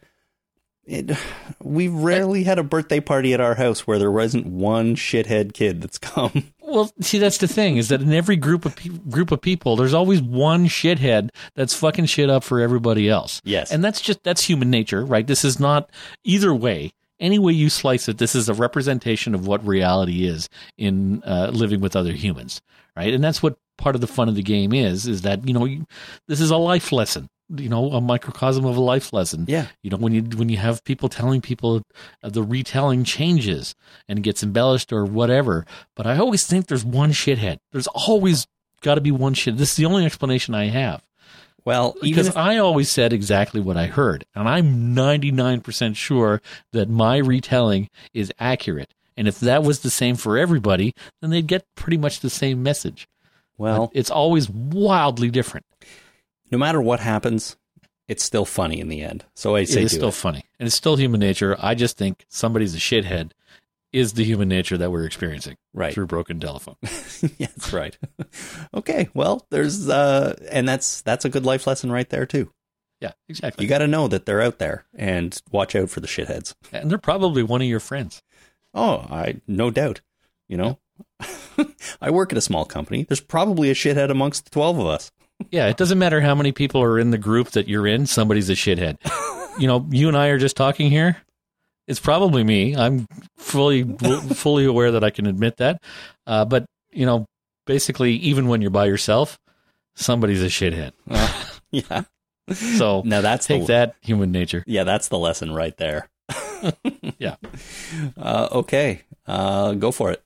it, we've rarely had a birthday party at our house where there wasn't one shithead kid that's come. Well, see, that's the thing is that in every group of pe- group of people, there's always one shithead that's fucking shit up for everybody else. Yes. and that's just that's human nature, right? This is not either way. Any way you slice it, this is a representation of what reality is in uh, living with other humans, right? And that's what part of the fun of the game is. Is that you know you, this is a life lesson, you know, a microcosm of a life lesson. Yeah. You know, when you when you have people telling people uh, the retelling changes and gets embellished or whatever, but I always think there's one shithead. There's always got to be one shit. This is the only explanation I have Well, because if, I always said exactly what I heard, and I'm 99% sure that my retelling is accurate. And if that was the same for everybody, then they'd get pretty much the same message. well, But it's always wildly different. No matter what happens, it's still funny in the end. So I say it's still it. funny, and it's still human nature. I just think somebody's a shithead is the human nature that we're experiencing Right. through broken telephone. yeah, that's right. okay, well, there's uh and that's that's a good life lesson right there too. Yeah, exactly. You got to know that they're out there and watch out for the shitheads. and they're probably one of your friends. Oh, I no doubt. You know, I work at a small company. There's probably a shithead amongst the twelve of us. Yeah, it doesn't matter how many people are in the group that you're in, somebody's a shithead. you know, you and I are just talking here. It's probably me. I'm fully fully aware that I can admit that. Uh, but, you know, basically even when you're by yourself, somebody's a shithead. yeah. So Now that's take the, that human nature. Yeah, that's the lesson right there. Yeah. Uh, okay, uh, go for it.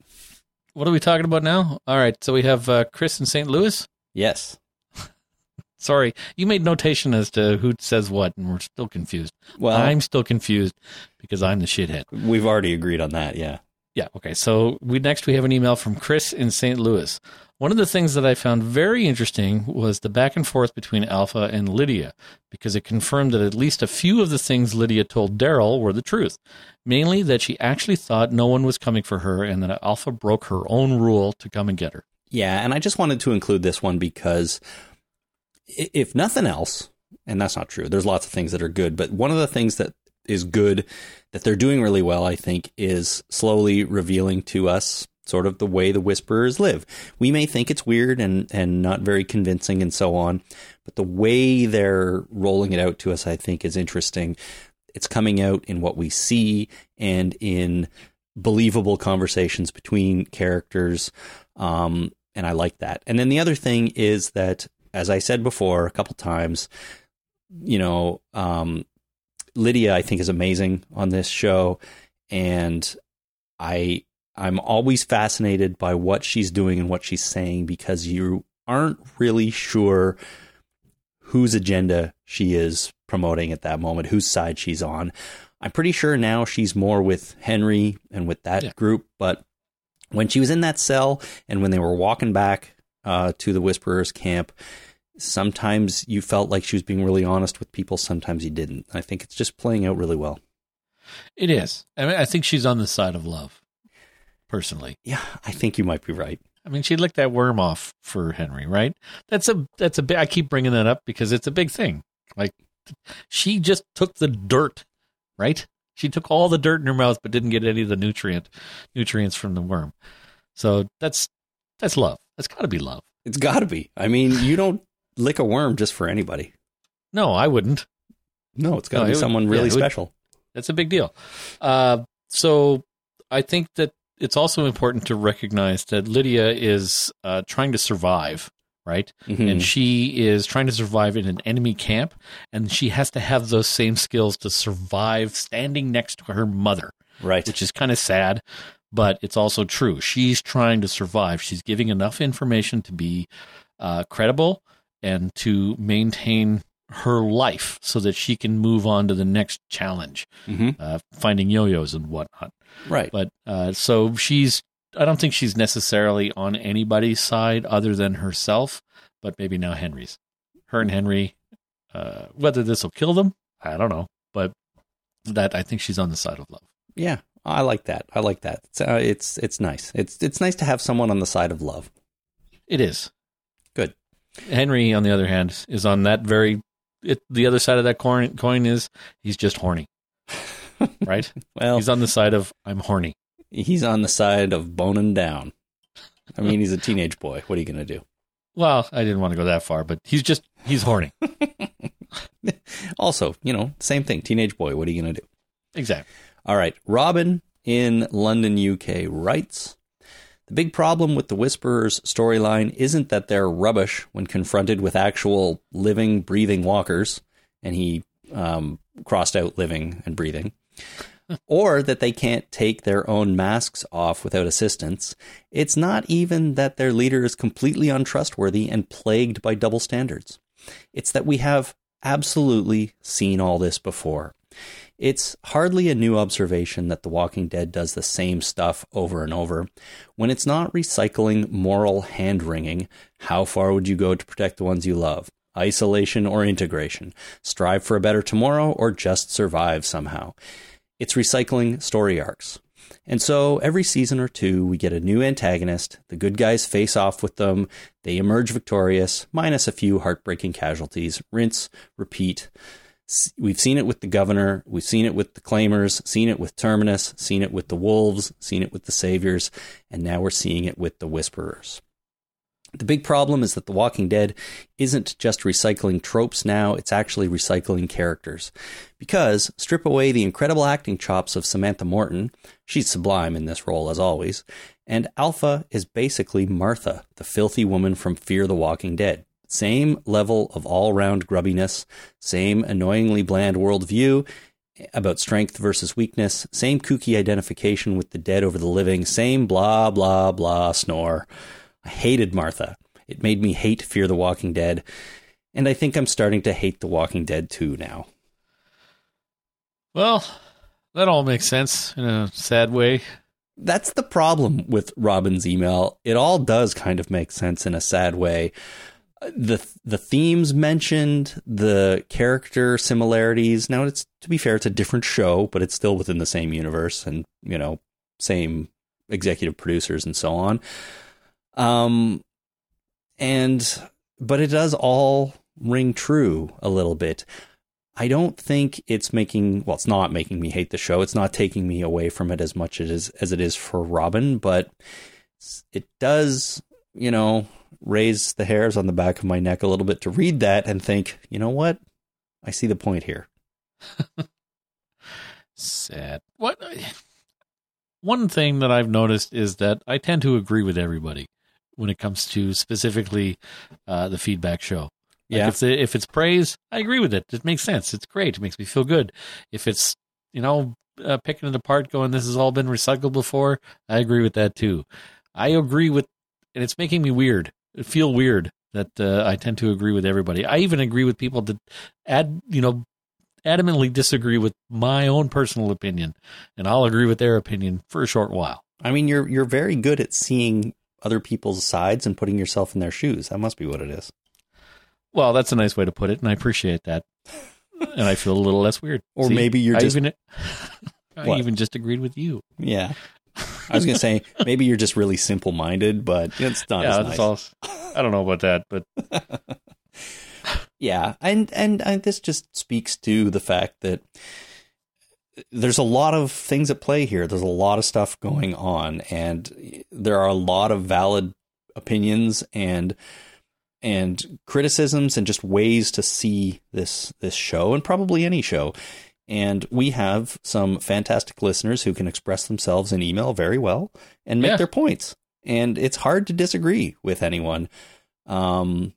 What are we talking about now? All right, so we have uh, Chris in St. Louis. Yes. Sorry, you made notation as to who says what, and we're still confused. Well, I'm still confused because I'm the shithead. we've already agreed on that. Yeah. Yeah. Okay. So we next we have an email from Chris in St. Louis. One of the things that I found very interesting was the back and forth between Alpha and Lydia, because it confirmed that at least a few of the things Lydia told Daryl were the truth. Mainly that she actually thought no one was coming for her, and that Alpha broke her own rule to come and get her. Yeah, and I just wanted to include this one because if nothing else, and that's not true, there's lots of things that are good, but one of the things that is good that they're doing really well, I think, is slowly revealing to us sort of the way the whisperers live. We may think it's weird and and not very convincing and so on, but the way they're rolling it out to us, I think, is interesting. It's coming out in what we see and in believable conversations between characters. Um, and I like that. And then the other thing is that, as I said before a couple times, you know, um, Lydia, I think, is amazing on this show, and I I'm always fascinated by what she's doing and what she's saying because you aren't really sure whose agenda she is promoting at that moment, whose side she's on. I'm pretty sure now she's more with Henry and with that Yeah. group, but when she was in that cell and when they were walking back uh, to the Whisperers camp, sometimes you felt like she was being really honest with people, sometimes you didn't. I think it's just playing out really well. It is. I mean, I think she's on the side of love, personally. Yeah, I think you might be right. I mean, she licked that worm off for Henry, right? That's a that's a big. I keep bringing that up because it's a big thing. Like, she just took the dirt, right? She took all the dirt in her mouth, but didn't get any of the nutrient nutrients from the worm. So that's that's love. That's got to be love. It's got to be. I mean, you don't lick a worm just for anybody. No, I wouldn't. No, it's got to No, be would- someone yeah, really would- special. That's a big deal. Uh, so I think that it's also important to recognize that Lydia is uh, trying to survive, right? Mhm. And she is trying to survive in an enemy camp, and she has to have those same skills to survive standing next to her mother, right. which is kind of sad, but it's also true. She's trying to survive. She's giving enough information to be uh, credible and to maintain her life so that she can move on to the next challenge, Mhm. uh, finding yo-yos and whatnot. Right. But uh, so she's, I don't think she's necessarily on anybody's side other than herself, but maybe now Henry's. Her and Henry, uh, whether this will kill them, I don't know. But that I think she's on the side of love. Yeah, I like that. I like that. It's uh, it's it's nice. It's it's nice to have someone on the side of love. It is. Good. Henry, on the other hand, is on that very. It, the other side of that coin, coin is he's just horny, right? Well, he's on the side of I'm horny. he's on the side of boning down. I mean, he's a teenage boy. What are you going to do? Well, I didn't want to go that far, but he's just he's horny. Also, you know, same thing. Teenage boy. What are you going to do? exactly. All right. Robin in London, UK writes The big problem with the Whisperers storyline isn't that they're rubbish when confronted with actual living, breathing walkers, and he um, crossed out living and breathing, or that they can't take their own masks off without assistance. It's not even that their leader is completely untrustworthy and plagued by double standards. It's that we have absolutely seen all this before. It's hardly a new observation that The Walking Dead does the same stuff over and over. When it's not recycling moral hand wringing, how far would you go to protect the ones you love? Isolation or integration? Strive for a better tomorrow or just survive somehow? It's recycling story arcs. And so every season or two, we get a new antagonist. The good guys face off with them. They emerge victorious, minus a few heartbreaking casualties. Rinse, repeat. We've seen it with the governor. We've seen it with the claimers, seen it with Terminus, seen it with the wolves, seen it with the saviors, and now we're seeing it with the whisperers. The big problem is that The Walking Dead isn't just recycling tropes now, it's actually recycling characters. Because strip away the incredible acting chops of Samantha Morton, she's sublime in this role as always, and Alpha is basically Martha, the filthy woman from Fear the Walking Dead. Same level of all round grubbiness, same annoyingly bland worldview about strength versus weakness, same kooky identification with the dead over the living, same blah, blah, blah snore. I hated Martha. It made me hate Fear the Walking Dead, and I think I'm starting to hate The Walking Dead too now. Well, that all makes sense in a sad way. That's the problem with Robin's email. It all does kind of make sense in a sad way. The the themes mentioned, the character similarities. Now it's to be fair, it's a different show, but it's still within the same universe and, you know, same executive producers and so on. Um and but it does all ring true a little bit. I don't think it's making well, it's not making me hate the show. It's not taking me away from it as much as as it is for Robin, but it does, you know, raise the hairs on the back of my neck a little bit to read that and think, you know what? I see the point here. Sad. What? One thing that I've noticed is that I tend to agree with everybody when it comes to specifically uh, the feedback show. Like Yeah. If, the, if it's praise, I agree with it. It makes sense. It's great. It makes me feel good. If it's, you know, uh, picking it apart, going, this has all been recycled before, I agree with that too. I agree with, and it's making me weird. It feel weird that uh, I tend to agree with everybody. I even agree with people that add, you know, adamantly disagree with my own personal opinion, and I'll agree with their opinion for a short while. I mean, you're you're very good at seeing other people's sides and putting yourself in their shoes. That must be what it is. Well, that's a nice way to put it, and I appreciate that. and I feel a little less weird. Or maybe you're I just- even, I even just agreed with you. Yeah. I was going to say maybe you're just really simple-minded, but it's not yeah, as nice. all. I don't know about that, but Yeah, and, and and this just speaks to the fact that there's a lot of things at play here. There's a lot of stuff going on, and there are a lot of valid opinions and and criticisms and just ways to see this this show and probably any show. And we have some fantastic listeners who can express themselves in email very well and make Yeah. their points. And it's hard to disagree with anyone. Um,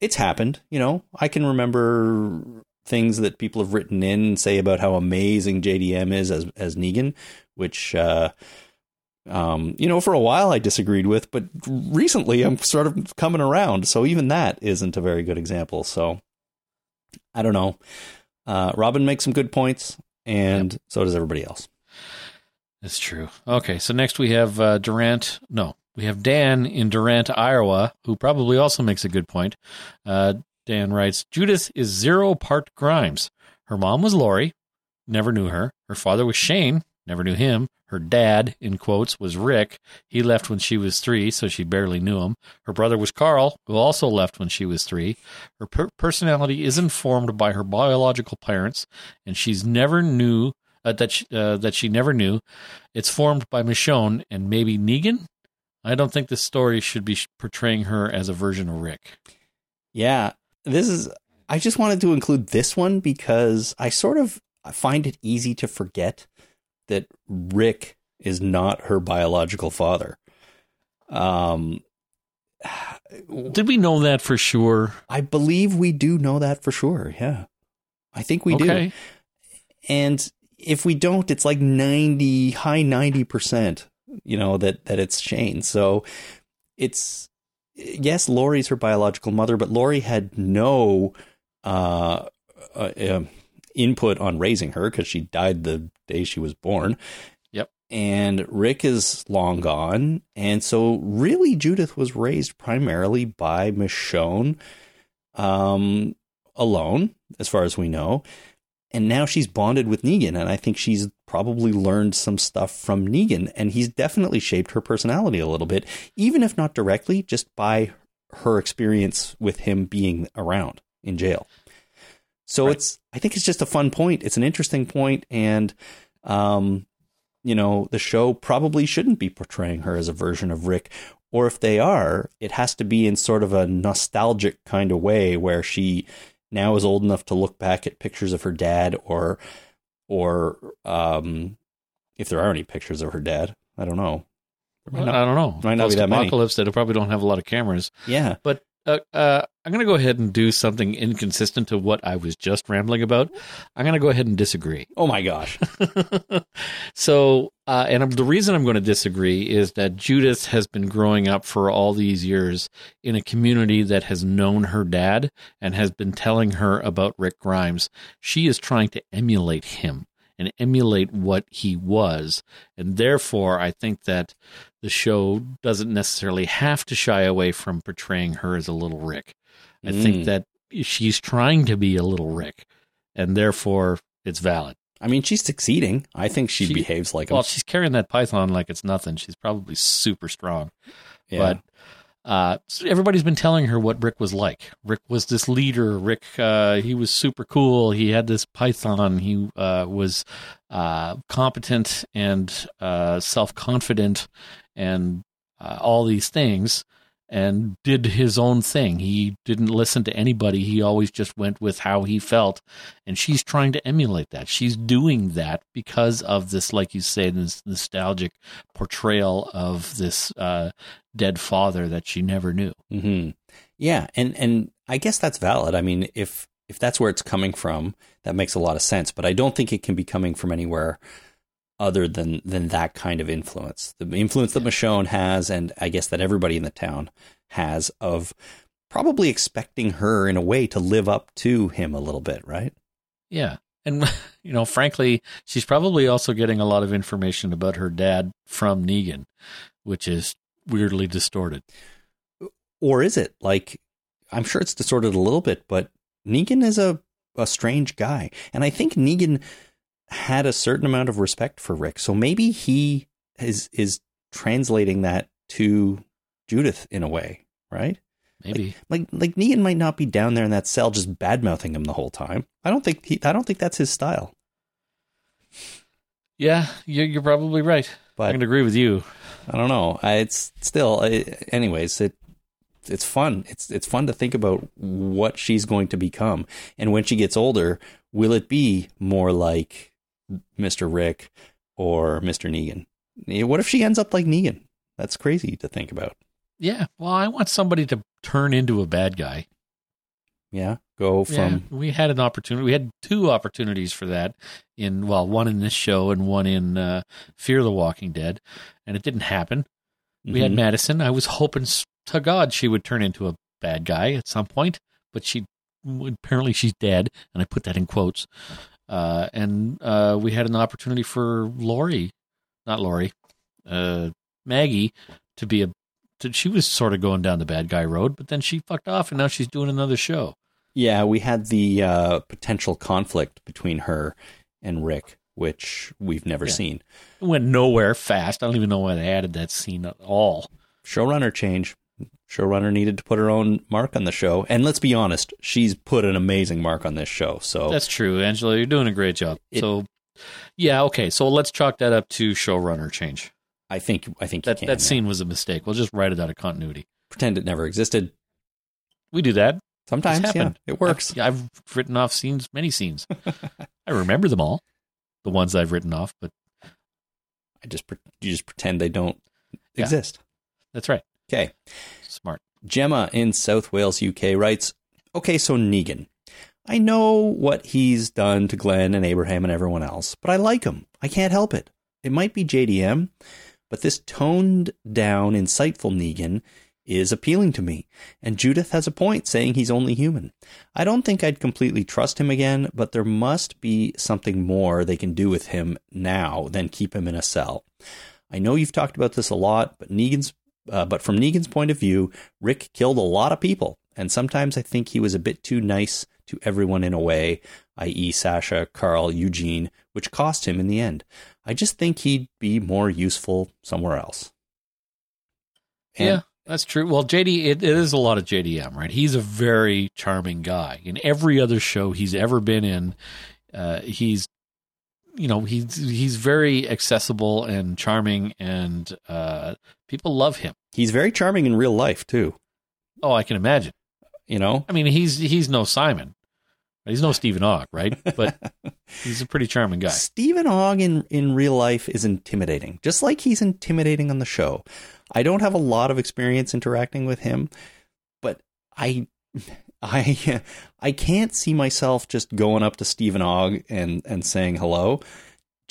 it's happened, you know. I can remember things that people have written in and say about how amazing JDM is as as Negan, which uh, um, you know, for a while I disagreed with, but recently I'm sort of coming around. So even that isn't a very good example. So I don't know. Uh, Robin makes some good points, and so does everybody else. That's true. Okay, so next we have uh, Durant. No, we have Dan in Durant, Iowa, who probably also makes a good point. Uh, Dan writes Judith is zero part Grimes. Her mom was Lori, never knew her. Her father was Shane, never knew him. Her dad, in quotes, was Rick. He left when she was three, so she barely knew him. Her brother was Carl, who also left when she was three. Her per- personality is informed by her biological parents, and she's never knew uh, that she, uh, that she never knew. It's formed by Michonne and maybe Negan. I don't think this story should be portraying her as a version of Rick. Yeah, this is. I just wanted to include this one because I sort of find it easy to forget that Rick is not her biological father. Um, Did we know that for sure? I believe we do know that for sure. Yeah, I think we do. And if we don't, it's like ninety, high ninety percent. You know that that it's Shane. So it's yes, Lori's her biological mother, but Lori had no uh, uh, um, input on raising her because she died the day she was born. Yep. And Rick is long gone, and so really Judith was raised primarily by Michonne, um, alone, as far as we know. And now she's bonded with Negan, and I think she's probably learned some stuff from Negan, and he's definitely shaped her personality a little bit, even if not directly, just by her experience with him being around in jail. So Right. it's, I think it's just a fun point. It's an interesting point, and, um, you know, the show probably shouldn't be portraying her as a version of Rick, or if they are, it has to be in sort of a nostalgic kind of way where she now is old enough to look back at pictures of her dad or or um if there are any pictures of her dad i don't know might I don't know. might not be that many. Apocalypse, they probably don't have a lot of cameras. yeah But uh, uh, I'm going to go ahead and do something inconsistent to what I was just rambling about. I'm going to go ahead and disagree. oh my gosh so, uh, and the reason I'm going to disagree is that Judith has been growing up for all these years in a community that has known her dad and has been telling her about Rick Grimes. She is trying to emulate him and emulate what he was. And therefore, I think that the show doesn't necessarily have to shy away from portraying her as a little Rick. I Mm. think that she's trying to be a little Rick, and therefore it's valid. i mean she's succeeding i think she, She- behaves like him Well, she's carrying that python like it's nothing. She's probably super strong. yeah. But uh, everybody's been telling her what Rick was like. Rick was this leader. Rick, uh, he was super cool. He had this python. He uh, was uh, competent and uh, self confident and uh, all these things and did his own thing. He didn't listen to anybody. He always just went with how he felt. And she's trying to emulate that. She's doing that because of this, like you say, this nostalgic portrayal of this uh, dead father that she never knew. hmm Yeah, and and I guess that's valid. I mean, if if that's where it's coming from, that makes a lot of sense. But I don't think it can be coming from anywhere other than than that kind of influence. The influence that Michonne has, and I guess that everybody in the town has, of probably expecting her in a way to live up to him a little bit, right? Yeah. And, you know, frankly, she's probably also getting a lot of information about her dad from Negan, which is weirdly distorted. Or is it like? I'm sure it's distorted a little bit, but Negan is a a strange guy, and I think Negan had a certain amount of respect for Rick, so maybe he is is translating that to Judith in a way, right? Maybe. Like like Negan might not be down there in that cell just bad mouthing him the whole time. I don't think he, I don't think that's his style. Yeah, you're, you're probably right. But I'm going to agree with you. I don't know. I, it's still, I, anyways, it it's fun. It's it's fun to think about what she's going to become, and when she gets older, will it be more like Mister Rick or Mister Negan? What if she ends up like Negan? That's crazy to think about. Yeah. Well, I want somebody to turn into a bad guy. Yeah, go from. Yeah, we had an opportunity. We had two opportunities for that in well, one in this show and one in uh, Fear the Walking Dead, and it didn't happen. We had Mhm. Madison. I was hoping to God she would turn into a bad guy at some point, but she apparently she's dead, and I put that in quotes. Uh, and uh, we had an opportunity for Lori, not Lori, uh, Maggie, to be a. To, she was sort of going down the bad guy road, but then she fucked off, and now she's doing another show. Yeah, we had the uh, potential conflict between her and Rick, which we've never Yeah. seen. It went nowhere fast. I don't even know why they added that scene at all. Showrunner change. Showrunner needed to put her own mark on the show, and let's be honest, she's put an amazing mark on this show. So That's true, Angela. You're doing a great job. It- so, yeah, okay. So let's chalk that up to showrunner change. I think I think you That can, that yeah. scene was a mistake. We'll just write it out of continuity. pretend it never existed. We do that. Sometimes, yeah, it works. I've, I've written off scenes, many scenes. I remember them all, the ones I've written off. But I just you just pretend they don't Yeah. exist. that's right. Okay. Smart. Gemma in South Wales, UK writes, Okay, so Negan. I know what he's done to Glenn and Abraham and everyone else, but I like him. I can't help it. It might be JDM, but this toned down, insightful Negan is appealing to me. And Judith has a point saying he's only human. I don't think I'd completely trust him again, but there must be something more they can do with him now than keep him in a cell. I know you've talked about this a lot, but Negan's uh, but from Negan's point of view, Rick killed a lot of people, and sometimes I think he was a bit too nice to everyone in a way, i.e., Sasha, Carl, Eugene, which cost him in the end. I just think he'd be more useful somewhere else. And- yeah, that's true. Well, JD, it, it is a lot of JDM, right? He's a very charming guy. In every other show he's ever been in, uh, he's, you know, he's he's very accessible and charming, and uh, people love him. He's very charming in real life too. Oh, I can imagine. You know, I mean, he's he's no Simon, he's no Stephen Ogg, right? But he's a pretty charming guy. Stephen Ogg in, in real life is intimidating, just like he's intimidating on the show. I don't have a lot of experience interacting with him, but I, I, I can't see myself just going up to Stephen Ogg and, and saying hello.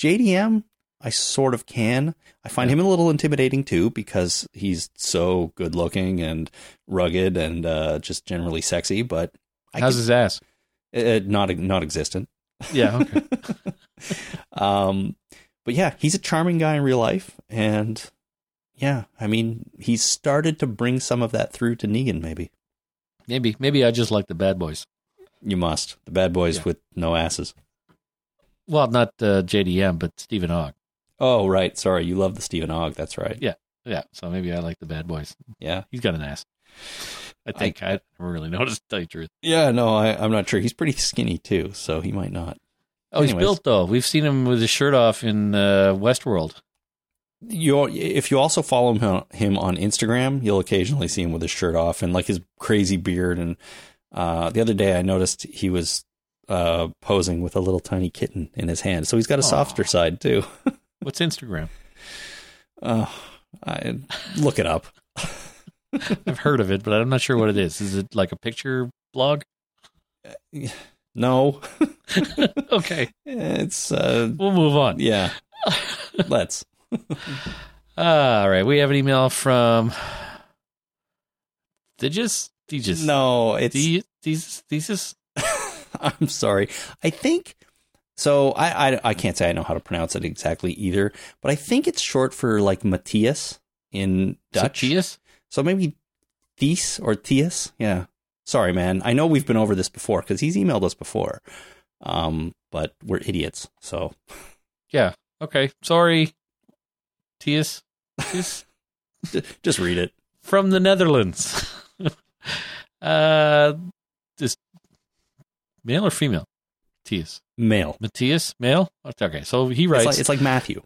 JDM, I sort of can. I find him a little intimidating too because he's so good looking and rugged and uh, just generally sexy. But I How's can- his ass? uh, not not existent. Yeah, okay. um, but yeah, he's a charming guy in real life, and yeah, I mean, he started to bring some of that through to Negan. Maybe maybe maybe I just like the bad boys. you must the bad boys Yeah. with no asses. Well, not uh, JDM, but Stephen Ogg. Oh, right. Sorry, you love the Stephen Ogg. That's right. Yeah. Yeah, so maybe I like the bad boys. Yeah. He's got an ass. I think I, never really noticed. To tell you the truth. Yeah. No, I, I'm not sure. He's pretty skinny too, so he might not. Oh, he's built though. We've seen him with his shirt off in uh, Westworld. You if you also follow him on, him on Instagram, you'll occasionally see him with his shirt off and like his crazy beard. And uh, the other day, I noticed he was uh, posing with a little tiny kitten in his hand. So he's got a Aw. softer side too. What's Instagram? Uh, I look it up. I've heard of it, but I'm not sure what it is. Is it like a picture blog? No, Okay, it's uh, we'll move on. yeah. Let's. All right, we have an email from Digis. Digis. No, it's. Di- Thesis. Thesis. I'm sorry. I think so. I, I I can't say I know how to pronounce it exactly either, but I think it's short for like Matthias in Dutch. Zacchaeus? So maybe Thies or Thias. Yeah. Sorry, man. I know we've been over this before because he's emailed us before. Um, but we're idiots. So Yeah. Okay. Sorry. Tias. Tias. just read it. from the Netherlands. uh, this male or female? Matthias? Male. Matthias, male. Okay, so he It's writes. like, it's like Matthew.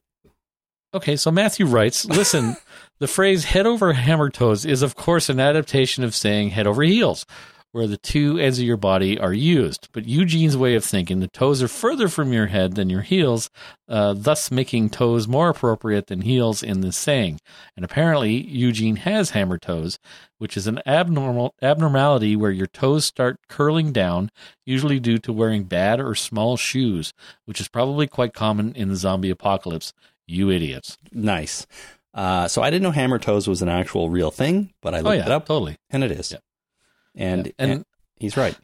Okay, so Matthew writes, listen, the phrase head over hammer toes is, of course, an adaptation of saying head over heels, where the two ends of your body are used. But Eugene's way of thinking, the toes are further from your head than your heels, uh, thus making toes more appropriate than heels in this saying. And apparently, Eugene has hammer toes, which is an abnormal abnormality where your toes start curling down, usually due to wearing bad or small shoes, which is probably quite common in the zombie apocalypse. You idiots. Nice. Uh, so I didn't know hammer toes was an actual real thing, but I Oh looked yeah, it up, totally. and it is. Yeah. And, Yeah. And- and he's right.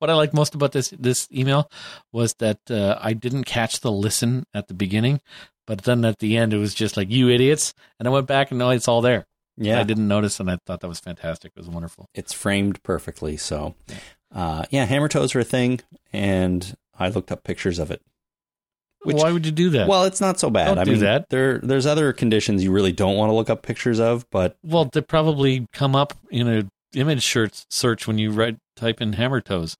What I like most about this this email was that uh, I didn't catch the listen at the beginning, but then at the end it was just like you idiots, and I went back and no, it's all there. Yeah, I didn't notice, and I thought that was fantastic. It was wonderful. it's framed perfectly. So, uh, yeah, hammer toes are a thing, and I looked up pictures of it. Which- Why would you do that? Well, it's not so bad. Don't I do mean, that. there there's other conditions you really don't want to look up pictures of, but well, they probably come up in a image search search when you write type in hammer toes.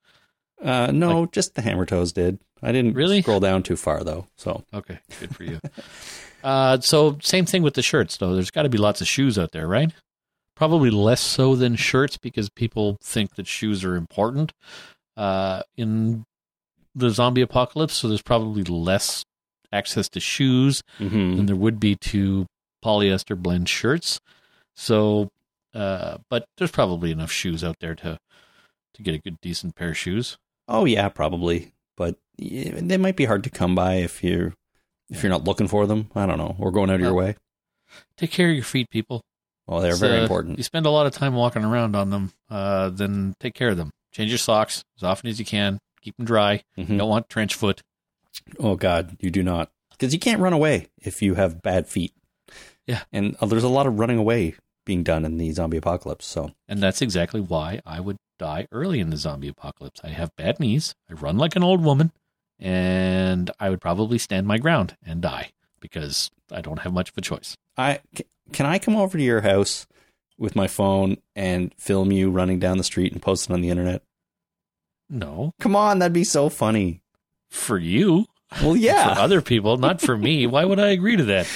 uh, no, just the hammer toes did. I didn't Really? scroll down too far though. So Okay, good for you. uh, so same thing with the shirts, though. There's got to be lots of shoes out there, right? Probably less so than shirts because people think that shoes are important uh, in the zombie apocalypse. So there's probably less access to shoes mhm. than there would be to polyester blend shirts. So, uh, but there's probably enough shoes out there to to get a good, decent pair of shoes. oh yeah, probably, but they might be hard to come by if you're if you're not looking for them. I don't know, or going out of your way. Take care of your feet, people. Well, they're It's, very uh, important. You spend a lot of time walking around on them. Uh, then take care of them. Change your socks as often as you can. Keep them dry. Mhm. You don't want trench foot. Oh God, you do not, because you can't run away if you have bad feet. Yeah. and uh, there's a lot of running away being done in the zombie apocalypse. So And that's exactly why I would die early in the zombie apocalypse. I have bad knees. I run like an old woman, and I would probably stand my ground and die because I don't have much of a choice. I can I come over to your house with my phone and film you running down the street and post it on the internet? No, Come on, that'd be so funny. for you, Well, yeah. for other people, not for me. Why would I agree to that?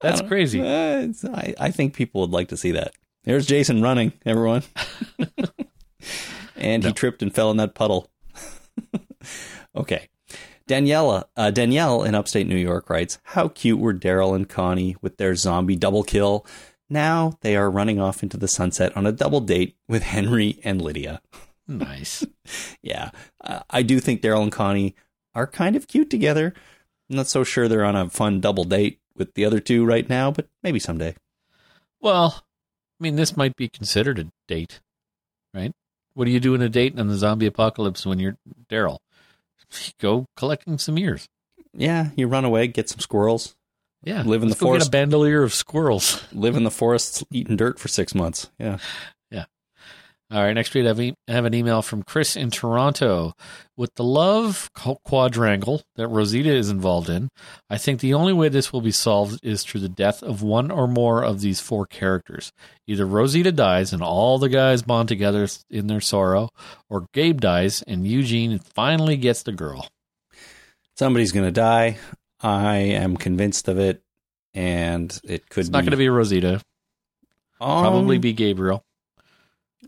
That's crazy. Uh, I, I think people would like to see that. There's Jason running, everyone. and he tripped and fell in that puddle. okay. Daniela, uh, Danielle in upstate New York writes, How cute were Daryl and Connie with their zombie double kill? Now they are running off into the sunset on a double date with Henry and Lydia. Nice. Yeah, uh, I do think Daryl and Connie are kind of cute together. I'm not so sure they're on a fun double date with the other two right now, but maybe someday. Well, I mean, this might be considered a date, right? What do you do in a date in the zombie apocalypse when you're Daryl? You Go collecting some ears. Yeah, you run away, get some squirrels, Yeah, Live in the go forest. Get a bandolier of squirrels. live in the forests, eating dirt for six months. Yeah. All right, next we have, e- have an email from Chris in Toronto. With the love quadrangle that Rosita is involved in, I think the only way this will be solved is through the death of one or more of these four characters. Either Rosita dies and all the guys bond together in their sorrow, or Gabe dies and Eugene finally gets the girl. Somebody's going to die. I am convinced of it. And it could It's not going to be Rosita. Probably Um, be Gabriel.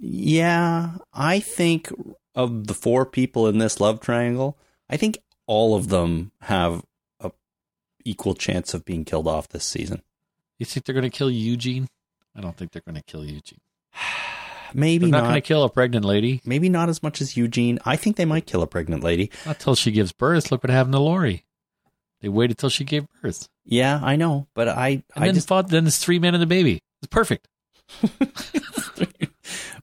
Yeah, I think of the four people in this love triangle, I think all of them have a equal chance of being killed off this season. You think they're going to kill Eugene? I don't think they're going to kill Eugene. Maybe They're not, not. going to kill a pregnant lady. maybe not as much as Eugene. I think they might kill a pregnant lady. Not till she gives birth. Look what happened to Lori. They waited till she gave birth. Yeah, I know, but I And I then just fought, then it's three men and the baby. It's perfect.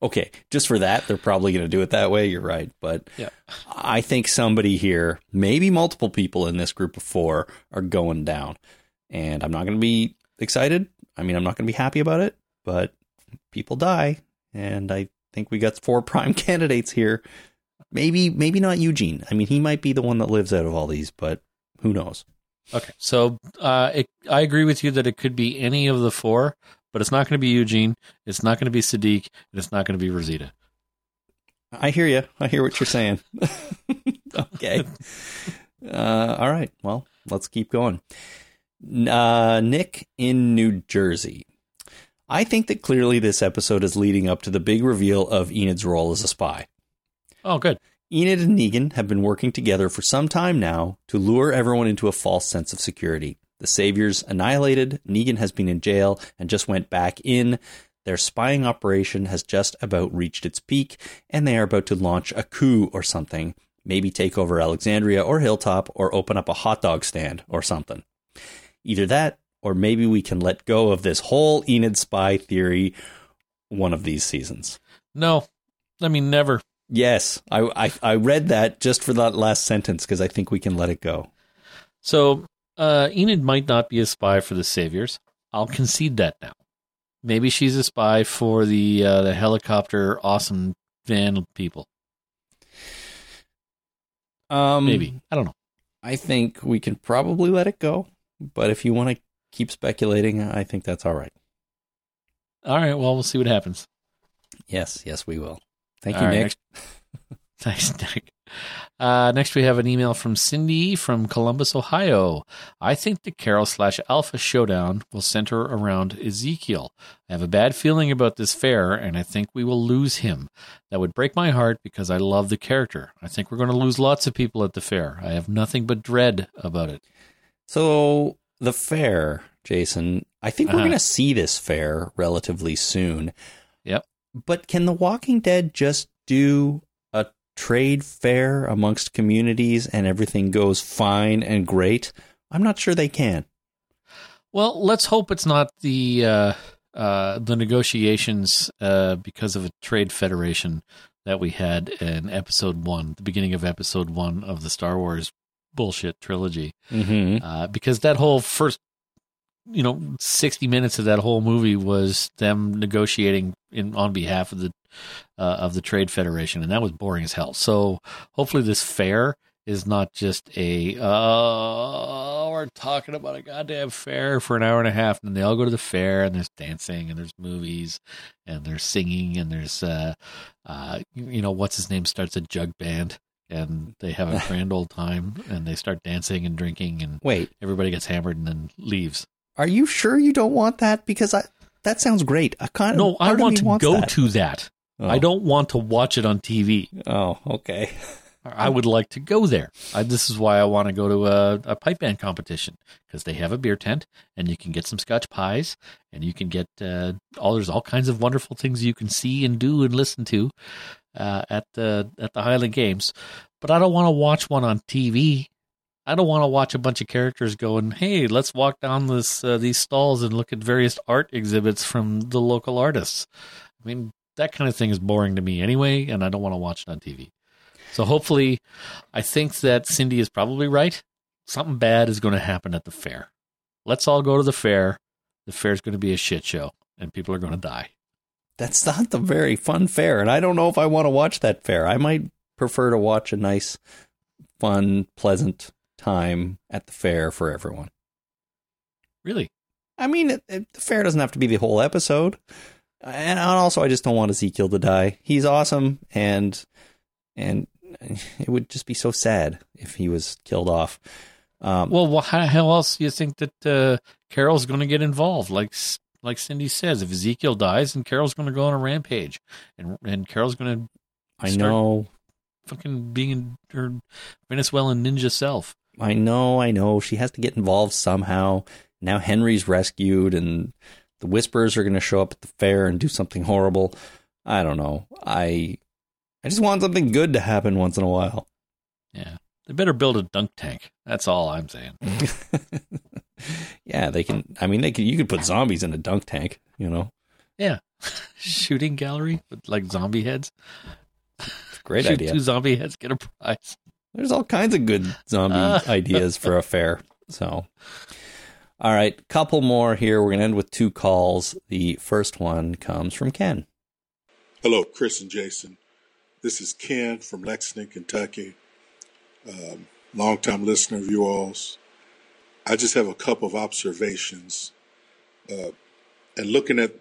okay, just for that, they're probably going to do it that way. You're right, but Yeah. I think somebody here, maybe multiple people in this group of four, are going down, and I'm not going to be excited. I mean, I'm not going to be happy about it, but people die, and I think we got four prime candidates here. Maybe, maybe not Eugene. I mean, he might be the one that lives out of all these, but who knows? Okay. So uh, it, I agree with you that it could be any of the four, but it's not going to be Eugene. It's not going to be Siddiq. And it's not going to be Rosita. I hear you. I hear what you're saying. okay. Uh, all right. Well, let's keep going. Uh, Nick in New Jersey. I think that clearly this episode is leading up to the big reveal of Enid's role as a spy. Oh, good. Enid and Negan have been working together for some time now to lure everyone into a false sense of security. The Saviors annihilated, Negan has been in jail and just went back in. Their spying operation has just about reached its peak, and they are about to launch a coup or something. Maybe take over Alexandria or Hilltop, or open up a hot dog stand or something. Either that, or maybe we can let go of this whole Enid spy theory one of these seasons. No, I mean never. Yes, I I, I read that just for that last sentence because I think we can let it go. So uh, Enid might not be a spy for the Saviors. I'll concede that now. Maybe she's a spy for the uh, the helicopter awesome van people. Um, Maybe I don't know. I think we can probably let it go, but if you want to keep speculating, I think that's all right. All right. Well, we'll see what happens. Yes, yes, we will. Thank All you, right, Nick. next- Thanks, Nick. Uh, next, we have an email from Cindy from Columbus, Ohio. I think the Carol slash Alpha showdown will center around Ezekiel. I have a bad feeling about this fair, and I think we will lose him. That would break my heart because I love the character. I think we're going to lose lots of people at the fair. I have nothing but dread about it. So the fair, Jason, I think we're Uh-huh. going to see this fair relatively soon. Yep. But can The Walking Dead just do trade fair amongst communities and everything goes fine and great? I'm not sure they can. Well, let's hope it's not the uh, uh, the negotiations uh, because of a trade federation that we had in episode one, the beginning of episode one of the Star Wars bullshit trilogy. Mm-hmm. Uh, because that whole first, you know, sixty minutes of that whole movie was them negotiating in on behalf of the uh, of the trade federation, and that was boring as hell. So hopefully, this fair is not just a uh, we're talking about a goddamn fair for an hour and a half, and then they all go to the fair, and there's dancing, and there's movies, and there's singing, and there's uh, uh, you know, what's his name starts a jug band. And they have a grand old time, and they start dancing and drinking, and Wait, everybody gets hammered and then leaves. Are you sure you don't want that? Because I that sounds great. I kind of No, I want to go that. to that. Oh. I don't want to watch it on TV. Oh, okay. I would like to go there. I, this is why I want to go to a, a pipe band competition because they have a beer tent and you can get some Scotch pies and you can get uh, all. There's all kinds of wonderful things you can see and do and listen to uh, at the at the Highland Games. But I don't want to watch one on TV. I don't want to watch a bunch of characters going, "Hey, let's walk down this uh, these stalls and look at various art exhibits from the local artists." I mean, that kind of thing is boring to me anyway, and I don't want to watch it on TV. So hopefully, I think that Cindy is probably right. Something bad is going to happen at the fair. Let's all go to the fair. The fair is going to be a shit show, and people are going to die. That's not the very fun fair, and I don't know if I want to watch that fair. I might prefer to watch a nice, fun, pleasant time at the fair for everyone. Really? I mean, it, it, the fair doesn't have to be the whole episode, and also I just don't want Ezekiel to die. He's awesome, and and it would just be so sad if he was killed off. Um, Well, how, how else do you think that uh, Carol's going to get involved? Like like Cindy says, if Ezekiel dies, then Carol's going to go on a rampage, and and Carol's going to I know, fucking being in her Venezuelan ninja self. I know, I know. She has to get involved somehow. Now Henry's rescued, and the Whisperers are going to show up at the fair and do something horrible. I don't know. I I just want something good to happen once in a while. Yeah, they better build a dunk tank. That's all I'm saying. yeah, they can. I mean, they can. You could put zombies in a dunk tank. You know, Yeah, shooting gallery with like zombie heads. great Shoot idea. Two zombie heads get a prize. There's all kinds of good zombie Uh. ideas for a fair. So, all right, couple more here. We're gonna end with two calls. The first one comes from Ken. Hello, Chris and Jason. This is Ken from Lexington, Kentucky. Um, longtime listener of you all's. I just have a couple of observations. Uh, and looking at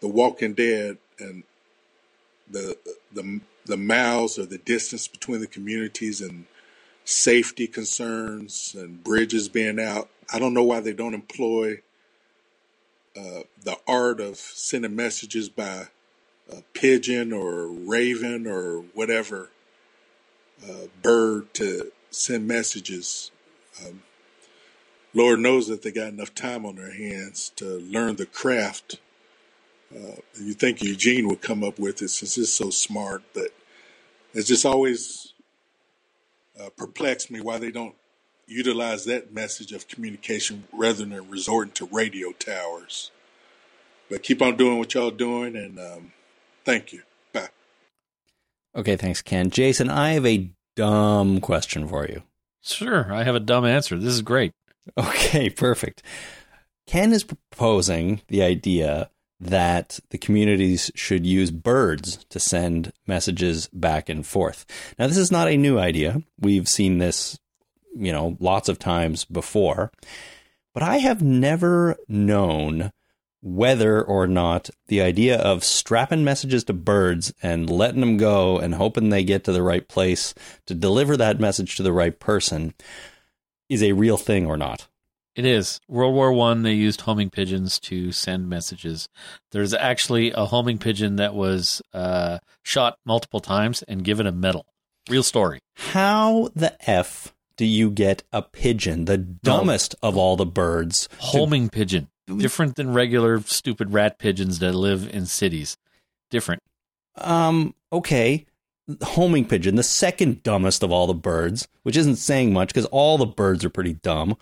The Walking Dead and the the the miles or the distance between the communities and safety concerns and bridges being out. I don't know why they don't employ uh, the art of sending messages by a pigeon or raven or whatever uh, bird to send messages. Um, Lord knows that they got enough time on their hands to learn the craft. Uh, you think Eugene would come up with it since he's so smart, but it's just always uh, perplexed me why they don't utilize that message of communication rather than resorting to radio towers. But keep on doing what y'all doing, and um, thank you. Bye. Okay, thanks, Ken. Jason, I have a dumb question for you. Sure, I have a dumb answer. This is great. Okay, perfect. Ken is proposing the idea that the communities should use birds to send messages back and forth. Now, this is not a new idea. We've seen this, you know, lots of times before, but I have never known whether or not the idea of strapping messages to birds and letting them go and hoping they get to the right place to deliver that message to the right person is a real thing or not. It is. World War One, they used homing pigeons to send messages. There's actually a homing pigeon that was uh, shot multiple times and given a medal. Real story. How the F do you get a pigeon, the dumbest of all the birds? to- Homing pigeon. Different than regular stupid rat pigeons that live in cities. Different. Um, okay. Homing pigeon, the second dumbest of all the birds, which isn't saying much because all the birds are pretty dumb.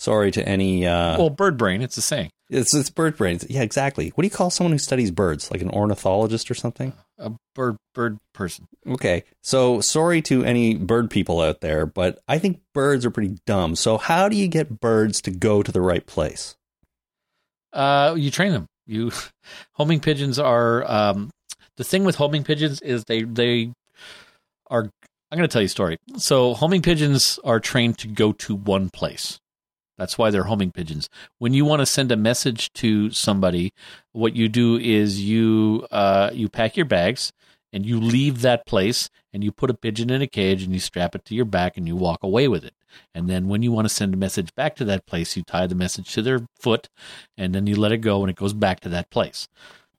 Sorry to any. Uh, well, bird brain, it's the same. it's it's bird brains. Yeah, exactly. What do you call someone who studies birds? Like an ornithologist or something? A bird bird person. Okay. So sorry to any bird people out there, but I think birds are pretty dumb. So how do you get birds to go to the right place? Uh, you train them. You homing pigeons are um, the thing with homing pigeons is they they are. I'm going to tell you a story. So homing pigeons are trained to go to one place. That's why they're homing pigeons. When you want to send a message to somebody, what you do is you uh, you pack your bags and you leave that place and you put a pigeon in a cage and you strap it to your back and you walk away with it. And then when you want to send a message back to that place, you tie the message to their foot and then you let it go and it goes back to that place.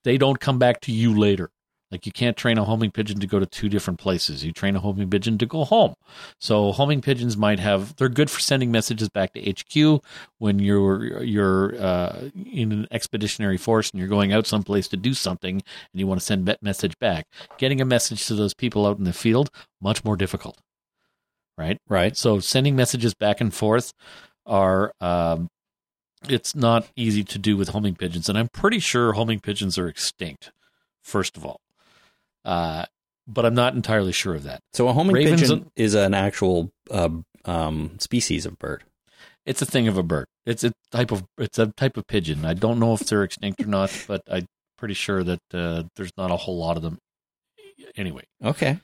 They don't come back to you later. Like you can't train a homing pigeon to go to two different places. You train a homing pigeon to go home. So homing pigeons might have they're good for sending messages back to HQ when you're you're uh, in an expeditionary force and you're going out someplace to do something and you want to send that message back. Getting a message to those people out in the field much more difficult. Right? Right. So sending messages back and forth are um, it's not easy to do with homing pigeons, and I'm pretty sure homing pigeons are extinct. First of all, uh, but I'm not entirely sure of that. So a homing Ravens pigeon is an actual uh, um, species of bird. It's a thing of a bird. It's a type of it's a type of pigeon. I don't know if they're extinct or not, but I'm pretty sure that uh, there's not a whole lot of them. Anyway, Okay.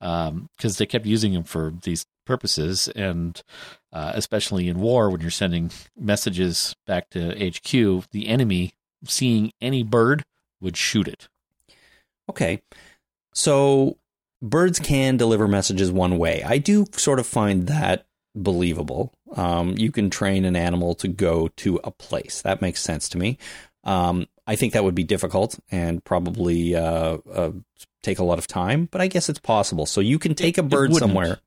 because they kept using them for these purposes, and uh, especially in war, when you're sending messages back to HQ, the enemy seeing any bird would shoot it. Okay. So birds can deliver messages one way. I do sort of find that believable. Um, you can train an animal to go to a place. That makes sense to me. Um, I think that would be difficult and probably uh, uh, take a lot of time, but I guess it's possible. So you can take a It- it bird somewhere.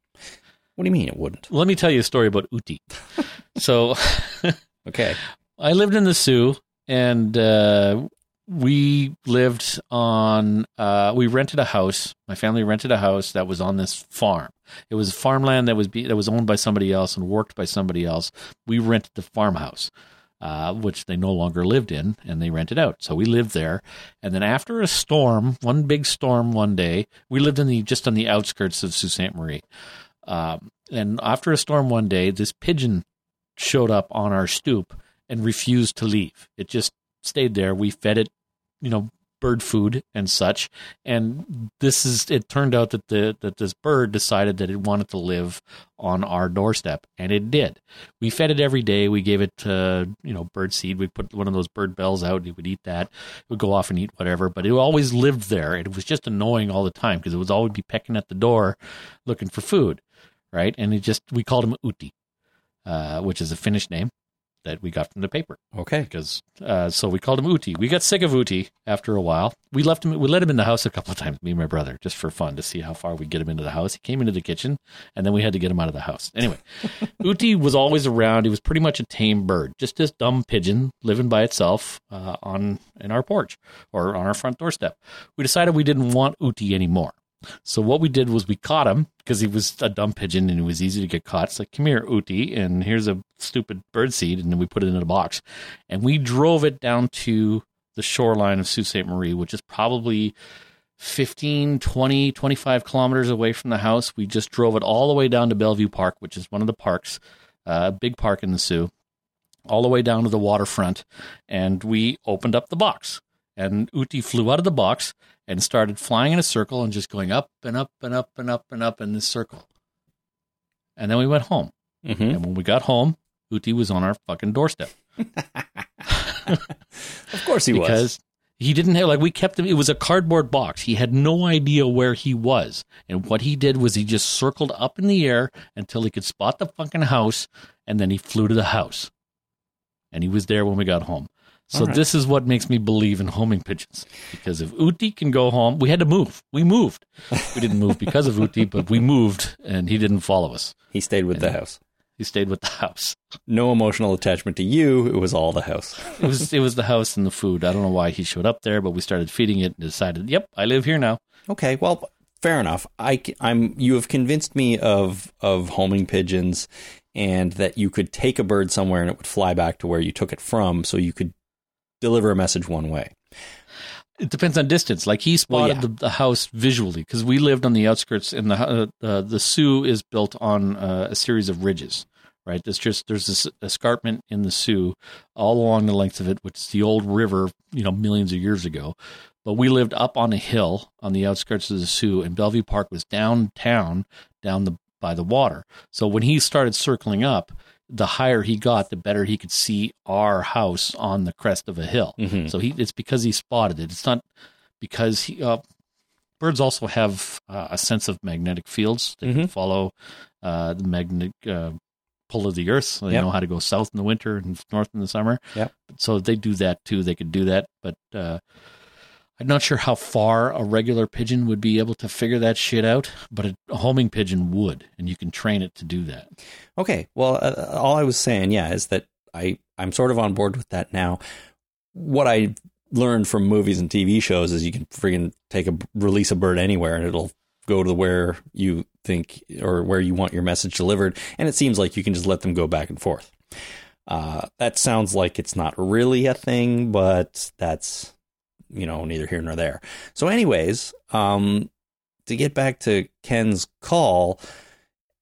What do you mean it wouldn't? Let me tell you a story about Uti. so Okay. I lived in the Soo, and uh, we lived on. Uh, we rented a house. My family rented a house that was on this farm. It was farmland that was be, that was owned by somebody else and worked by somebody else. We rented the farmhouse, uh, which they no longer lived in, and they rented out. So we lived there. And then after a storm, one big storm, one day, we lived in the just on the outskirts of Sault Ste. Marie. Um, and after a storm one day, this pigeon showed up on our stoop and refused to leave. It just stayed there. We fed it, you know, bird food and such. And this is it turned out that the that this bird decided that it wanted to live on our doorstep, and it did. We fed it every day. We gave it uh, you know bird seed. We put one of those bird bells out. It would eat that. It would go off and eat whatever. But it always lived there. It was just annoying all the time because it would always be pecking at the door, looking for food, right? And it just we called him Uti, uh, which is a Finnish name that we got from the paper Okay. because uh, so we called him Uti. We got sick of Uti after a while. We left him. We let him in the house a couple of times. Me and my brother, just for fun, to see how far we get him into the house. He came into the kitchen, and then we had to get him out of the house. Anyway, Uti was always around. He was pretty much a tame bird, just this dumb pigeon living by itself uh, on in our porch or on our front doorstep. We decided we didn't want Uti anymore. So what we did was we caught him because he was a dumb pigeon and it was easy to get caught. It's like, come here, Uti, and here's a stupid bird seed, and then we put it in a box, and we drove it down to the shoreline of Sault Ste. Marie, which is probably 15, 20, 25 kilometers away from the house. We just drove it all the way down to Bellevue Park, which is one of the parks, a uh, big park in the Soo, all the way down to the waterfront, and we opened up the box. And Uti flew out of the box and started flying in a circle and just going up and up and up and up and up in this circle. And then we went home. hmm And when we got home, Uti was on our fucking doorstep Of course he was. because he didn't have like we kept him. It was a cardboard box. He had no idea where he was, and what he did was he just circled up in the air until he could spot the fucking house, and then he flew to the house, and he was there when we got home. So right. this is what makes me believe in homing pigeons because if Uti can go home, we had to move. We moved. We didn't move because of Uti, but we moved, and he didn't follow us. He stayed with the house. He stayed with the house. No emotional attachment to you. It was all the house. It was it was the house and the food. I don't know why he showed up there, but we started feeding it and decided, yep, I live here now. Okay, well, fair enough. I, am you have convinced me of of homing pigeons, and that you could take a bird somewhere and it would fly back to where you took it from, so you could deliver a message one way. It depends on distance. Like he spotted yeah. the, the house visually because we lived on the outskirts, and the uh, uh, the Soo is built on uh, a series of ridges. Right, there's just there's this escarpment in the Soo all along the length of it, which is the old river, you know, millions of years ago. But we lived up on a hill on the outskirts of the Sioux, and Bellevue Park was downtown, down the by the water. So when he started circling up, the higher he got, the better he could see our house on the crest of a hill. Mhm. So he it's because he spotted it. It's not because he. Uh, birds also have uh, a sense of magnetic fields. They can Mhm. follow uh, the magnetic uh, pull of the earth. So they Yep. know how to go south in the winter and north in the summer. Yep. So they do that too. They could do that, but uh, I'm not sure how far a regular pigeon would be able to figure that shit out. But a, a homing pigeon would, and you can train it to do that. Okay, well, uh, all I was saying, yeah, is that I I'm sort of on board with that now. What I learned from movies and TV shows is you can friggin' take a release a bird anywhere and it'll go to where you think or where you want your message delivered, and it seems like you can just let them go back and forth. Uh, that sounds like it's not really a thing, but that's you know neither here nor there. So, anyways, um, to get back to Ken's call,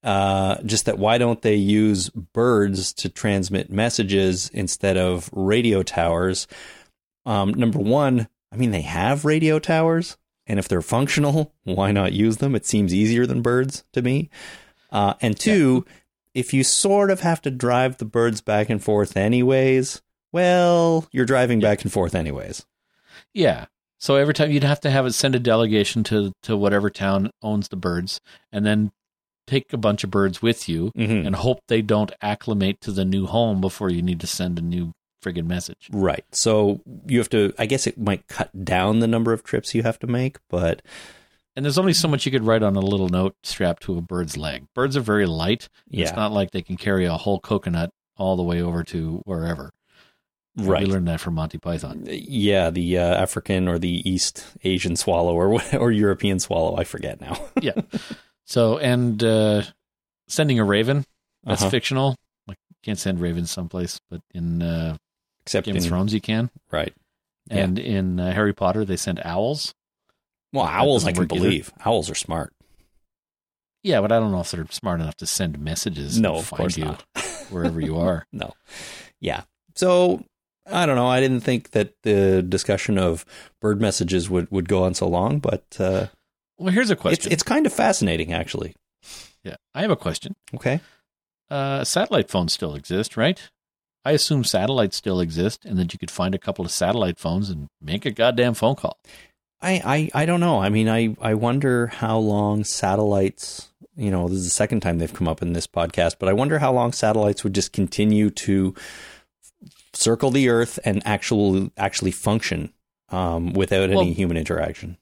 uh, just that why don't they use birds to transmit messages instead of radio towers? Um, number one, I mean, they have radio towers, and if they're functional, why not use them? It seems easier than birds to me. Uh, and two, if you sort of have to drive the birds back and forth anyways, well, you're driving back and forth anyways. Yeah. So every time you'd have to have it send a delegation to to whatever town owns the birds, and then take a bunch of birds with you Mhm. and hope they don't acclimate to the new home before you need to send a new friggin' message. Right. So you have to, I guess it might cut down the number of trips you have to make, but And there's only so much you could write on a little note strapped to a bird's leg. Birds are very light. yeah. It's not like they can carry a whole coconut all the way over to wherever. Right. We learned that from Monty Python. Yeah, the uh, African or the East Asian swallow or or European swallow, I forget now. yeah. So and uh, sending a raven that's Uh-huh. fictional. Like you can't send ravens someplace, but in uh, Except Game in, of Thrones you can. right. Yeah. And in uh, Harry Potter they send owls. Well, owls I can work either. believe. Owls are smart. Yeah, but I don't know if they're smart enough to send messages. No, of find course you not. wherever you are. No. Yeah. So I don't know. I didn't think that the discussion of bird messages would, would go on so long, but uh, Well, here's a it's question. it's kind of fascinating, actually. yeah, I have a question. Okay. Uh, satellite phones still exist, right? I assume satellites still exist, and that you could find a couple of satellite phones and make a goddamn phone call. I, I, I don't know. I mean, I, I wonder how long satellites, you know, this is the second time they've come up in this podcast, but I wonder how long satellites would just continue to circle the earth and actually, actually function um, without Well- any human interaction.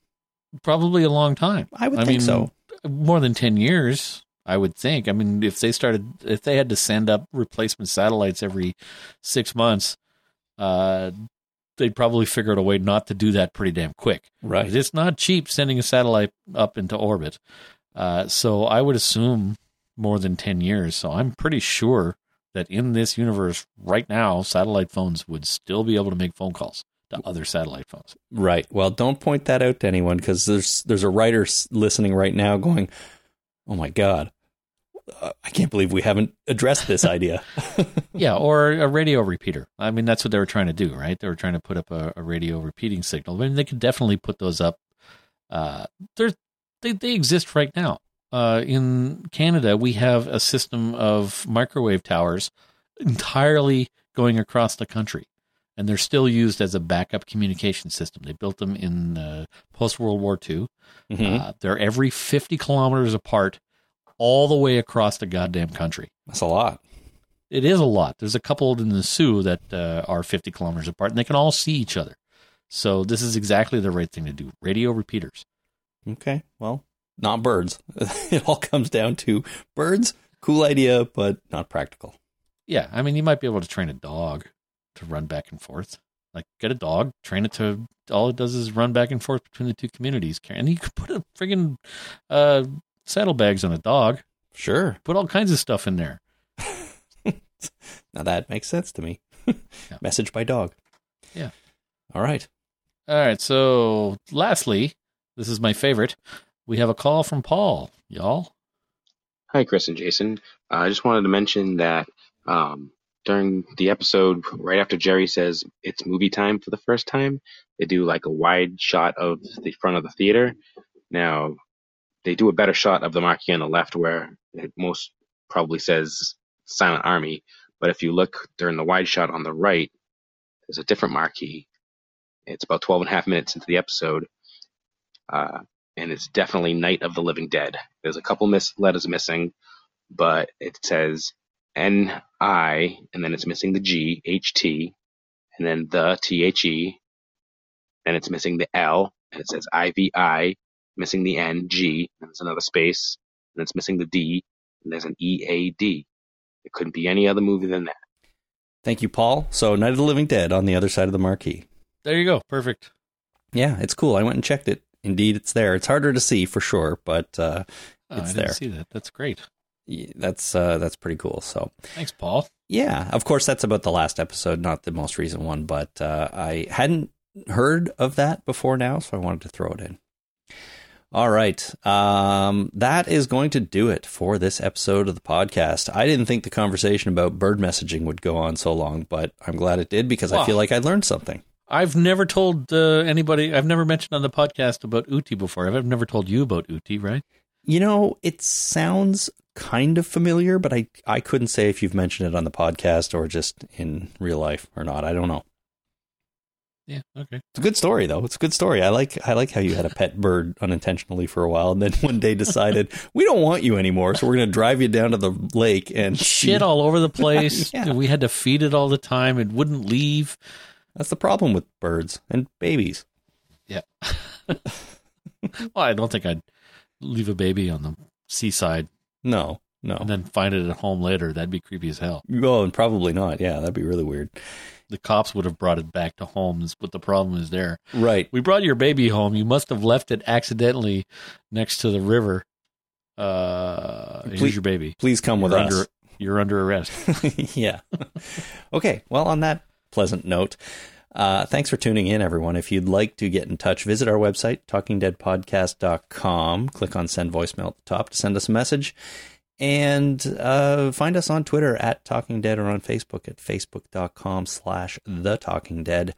Probably a long time. I would I think mean, so. More than ten years, I would think. I mean, if they started, if they had to send up replacement satellites every six months, uh, they'd probably figure out a way not to do that pretty damn quick. Right. It's not cheap sending a satellite up into orbit. Uh, so I would assume more than 10 years. So I'm pretty sure that in this universe right now, satellite phones would still be able to make phone calls to other satellite phones. Right. Well, don't point that out to anyone because there's there's a writer listening right now going, "Oh my god, uh, I can't believe we haven't addressed this idea." yeah, or a radio repeater. I mean, that's what they were trying to do, right? They were trying to put up a, a radio repeating signal. I mean, they could definitely put those up. Uh, they they exist right now. Uh, in Canada, we have a system of microwave towers entirely going across the country, and they're still used as a backup communication system. They built them in uh, post World War II. Mhm. Uh, they're every 50 kilometers apart, all the way across the goddamn country. That's a lot. It is a lot. There's a couple in the Soo that uh, are 50 kilometers apart, and they can all see each other. So this is exactly the right thing to do. Radio repeaters. Okay. Well, not birds. it all comes down to birds. Cool idea, but not practical. Yeah, I mean, you might be able to train a dog to run back and forth. Like, get a dog, train it to. All it does is run back and forth between the two communities, and you could put a friggin' uh, saddlebags on a dog. Sure. Put all kinds of stuff in there. Now that makes sense to me. Message by dog. Yeah. All right. All right. So, lastly, this is my favorite. We have a call from Paul, y'all. Hi, Chris and Jason. Uh, I just wanted to mention that um, during the episode, right after Jerry says it's movie time for the first time, they do like a wide shot of the front of the theater. Now, they do a better shot of the marquee on the left where it most probably says Silent Army. But if you look during the wide shot on the right, there's a different marquee. It's about 12 and a half minutes into the episode. Uh, and it's definitely Night of the Living Dead. There's a couple miss letters missing, but it says N I, and then it's missing the G, H T, and then the T H E, and it's missing the L, and it says I V I, missing the N, G, and there's another space, and it's missing the D, and there's an E A D. It couldn't be any other movie than that. Thank you, Paul. So, Night of the Living Dead on the other side of the marquee. There you go. Perfect. Yeah, it's cool. I went and checked it. Indeed, it's there. It's harder to see for sure, but uh, Oh, it's I didn't there. see that. That's great. Yeah, That's uh, that's pretty cool. So, Thanks, Paul. yeah, of course, that's about the last episode, not the most recent one. But uh, I hadn't heard of that before now, so I wanted to throw it in. All right, um, that is going to do it for this episode of the podcast. I didn't think the conversation about bird messaging would go on so long, but I'm glad it did because I feel like I learned something. I've never told uh, anybody. I've never mentioned on the podcast about Uti before. I've never told you about Uti, right? You know, it sounds kind of familiar, but I I couldn't say if you've mentioned it on the podcast or just in real life or not. I don't know. Yeah. Okay. It's a good story though. It's a good story. I like I like how you had a pet bird unintentionally for a while and then one day decided we don't want you anymore, so we're going to drive you down to the lake and Shit all over the place. Yeah. We had to feed it all the time. It wouldn't leave. That's the problem with birds and babies. Yeah. well, I don't think I'd leave a baby on the seaside No. No. and then find it at home later. That'd be creepy as hell. Oh, and probably not. Yeah, that'd be really weird. The cops would have brought it back to home. What the problem is there. Right. We brought your baby home. You must have left it accidentally next to the river. Uh, Please- here's your baby. Please come with you're us. Under, you're under arrest. yeah. okay. Well, on that pleasant note, uh, thanks for tuning in, everyone. If you'd like to get in touch, visit our website, talkingdeadpodcast.com. Click on send voicemail at the top to send us a message. And uh, find us on Twitter at Talking Dead or on Facebook at facebook.com slash The Talking Dead.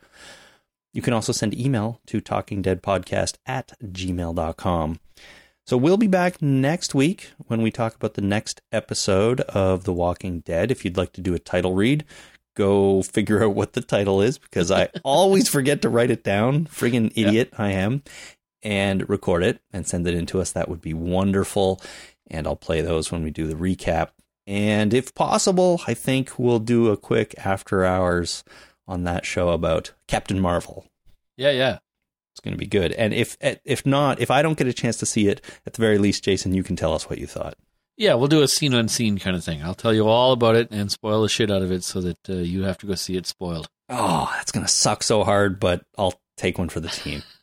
You can also send email to talkingdeadpodcast at gmail.com. So we'll be back next week when we talk about the next episode of The Walking Dead. If you'd like to do a title read, go figure out what the title is because I always forget to write it down. Friggin' idiot I am. And record it and send it in to us. That would be wonderful. And I'll play those when we do the recap. And if possible, I think we'll do a quick after hours on that show about Captain Marvel. Yeah, yeah. It's going to be good. And if eh, if not, if I don't get a chance to see it, at the very least, Jason, you can tell us what you thought. Yeah, we'll do a scene unseen kind of thing. I'll tell you all about it and spoil the shit out of it so that uh, you have to go see it spoiled. Oh, that's going to suck so hard, but I'll take one for the team.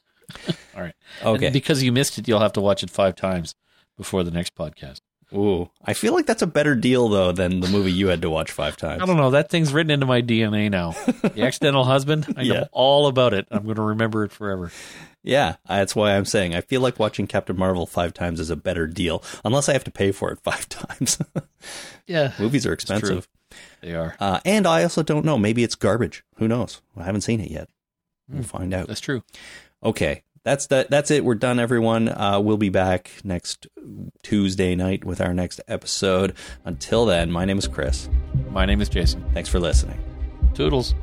all right. Okay. And because you missed it, you'll have to watch it five times before the next podcast. Ooh, I feel like that's a better deal though than the movie you had to watch five times. I don't know. That thing's written into my DNA now. The Accidental Husband. I know all about it. I'm going to remember it forever. Yeah, that's why I'm saying I feel like watching Captain Marvel five times is a better deal, unless I have to pay for it five times. Yeah, Movies are expensive, They are. uh, and I also don't know. Maybe it's garbage. Who knows? I haven't seen it yet. We'll find out. That's true. Okay, that's that. That's it. We're done, everyone. Uh, we'll be back next Tuesday night with our next episode. Until then, my name is Chris. My name is Jason. Thanks for listening. Toodles.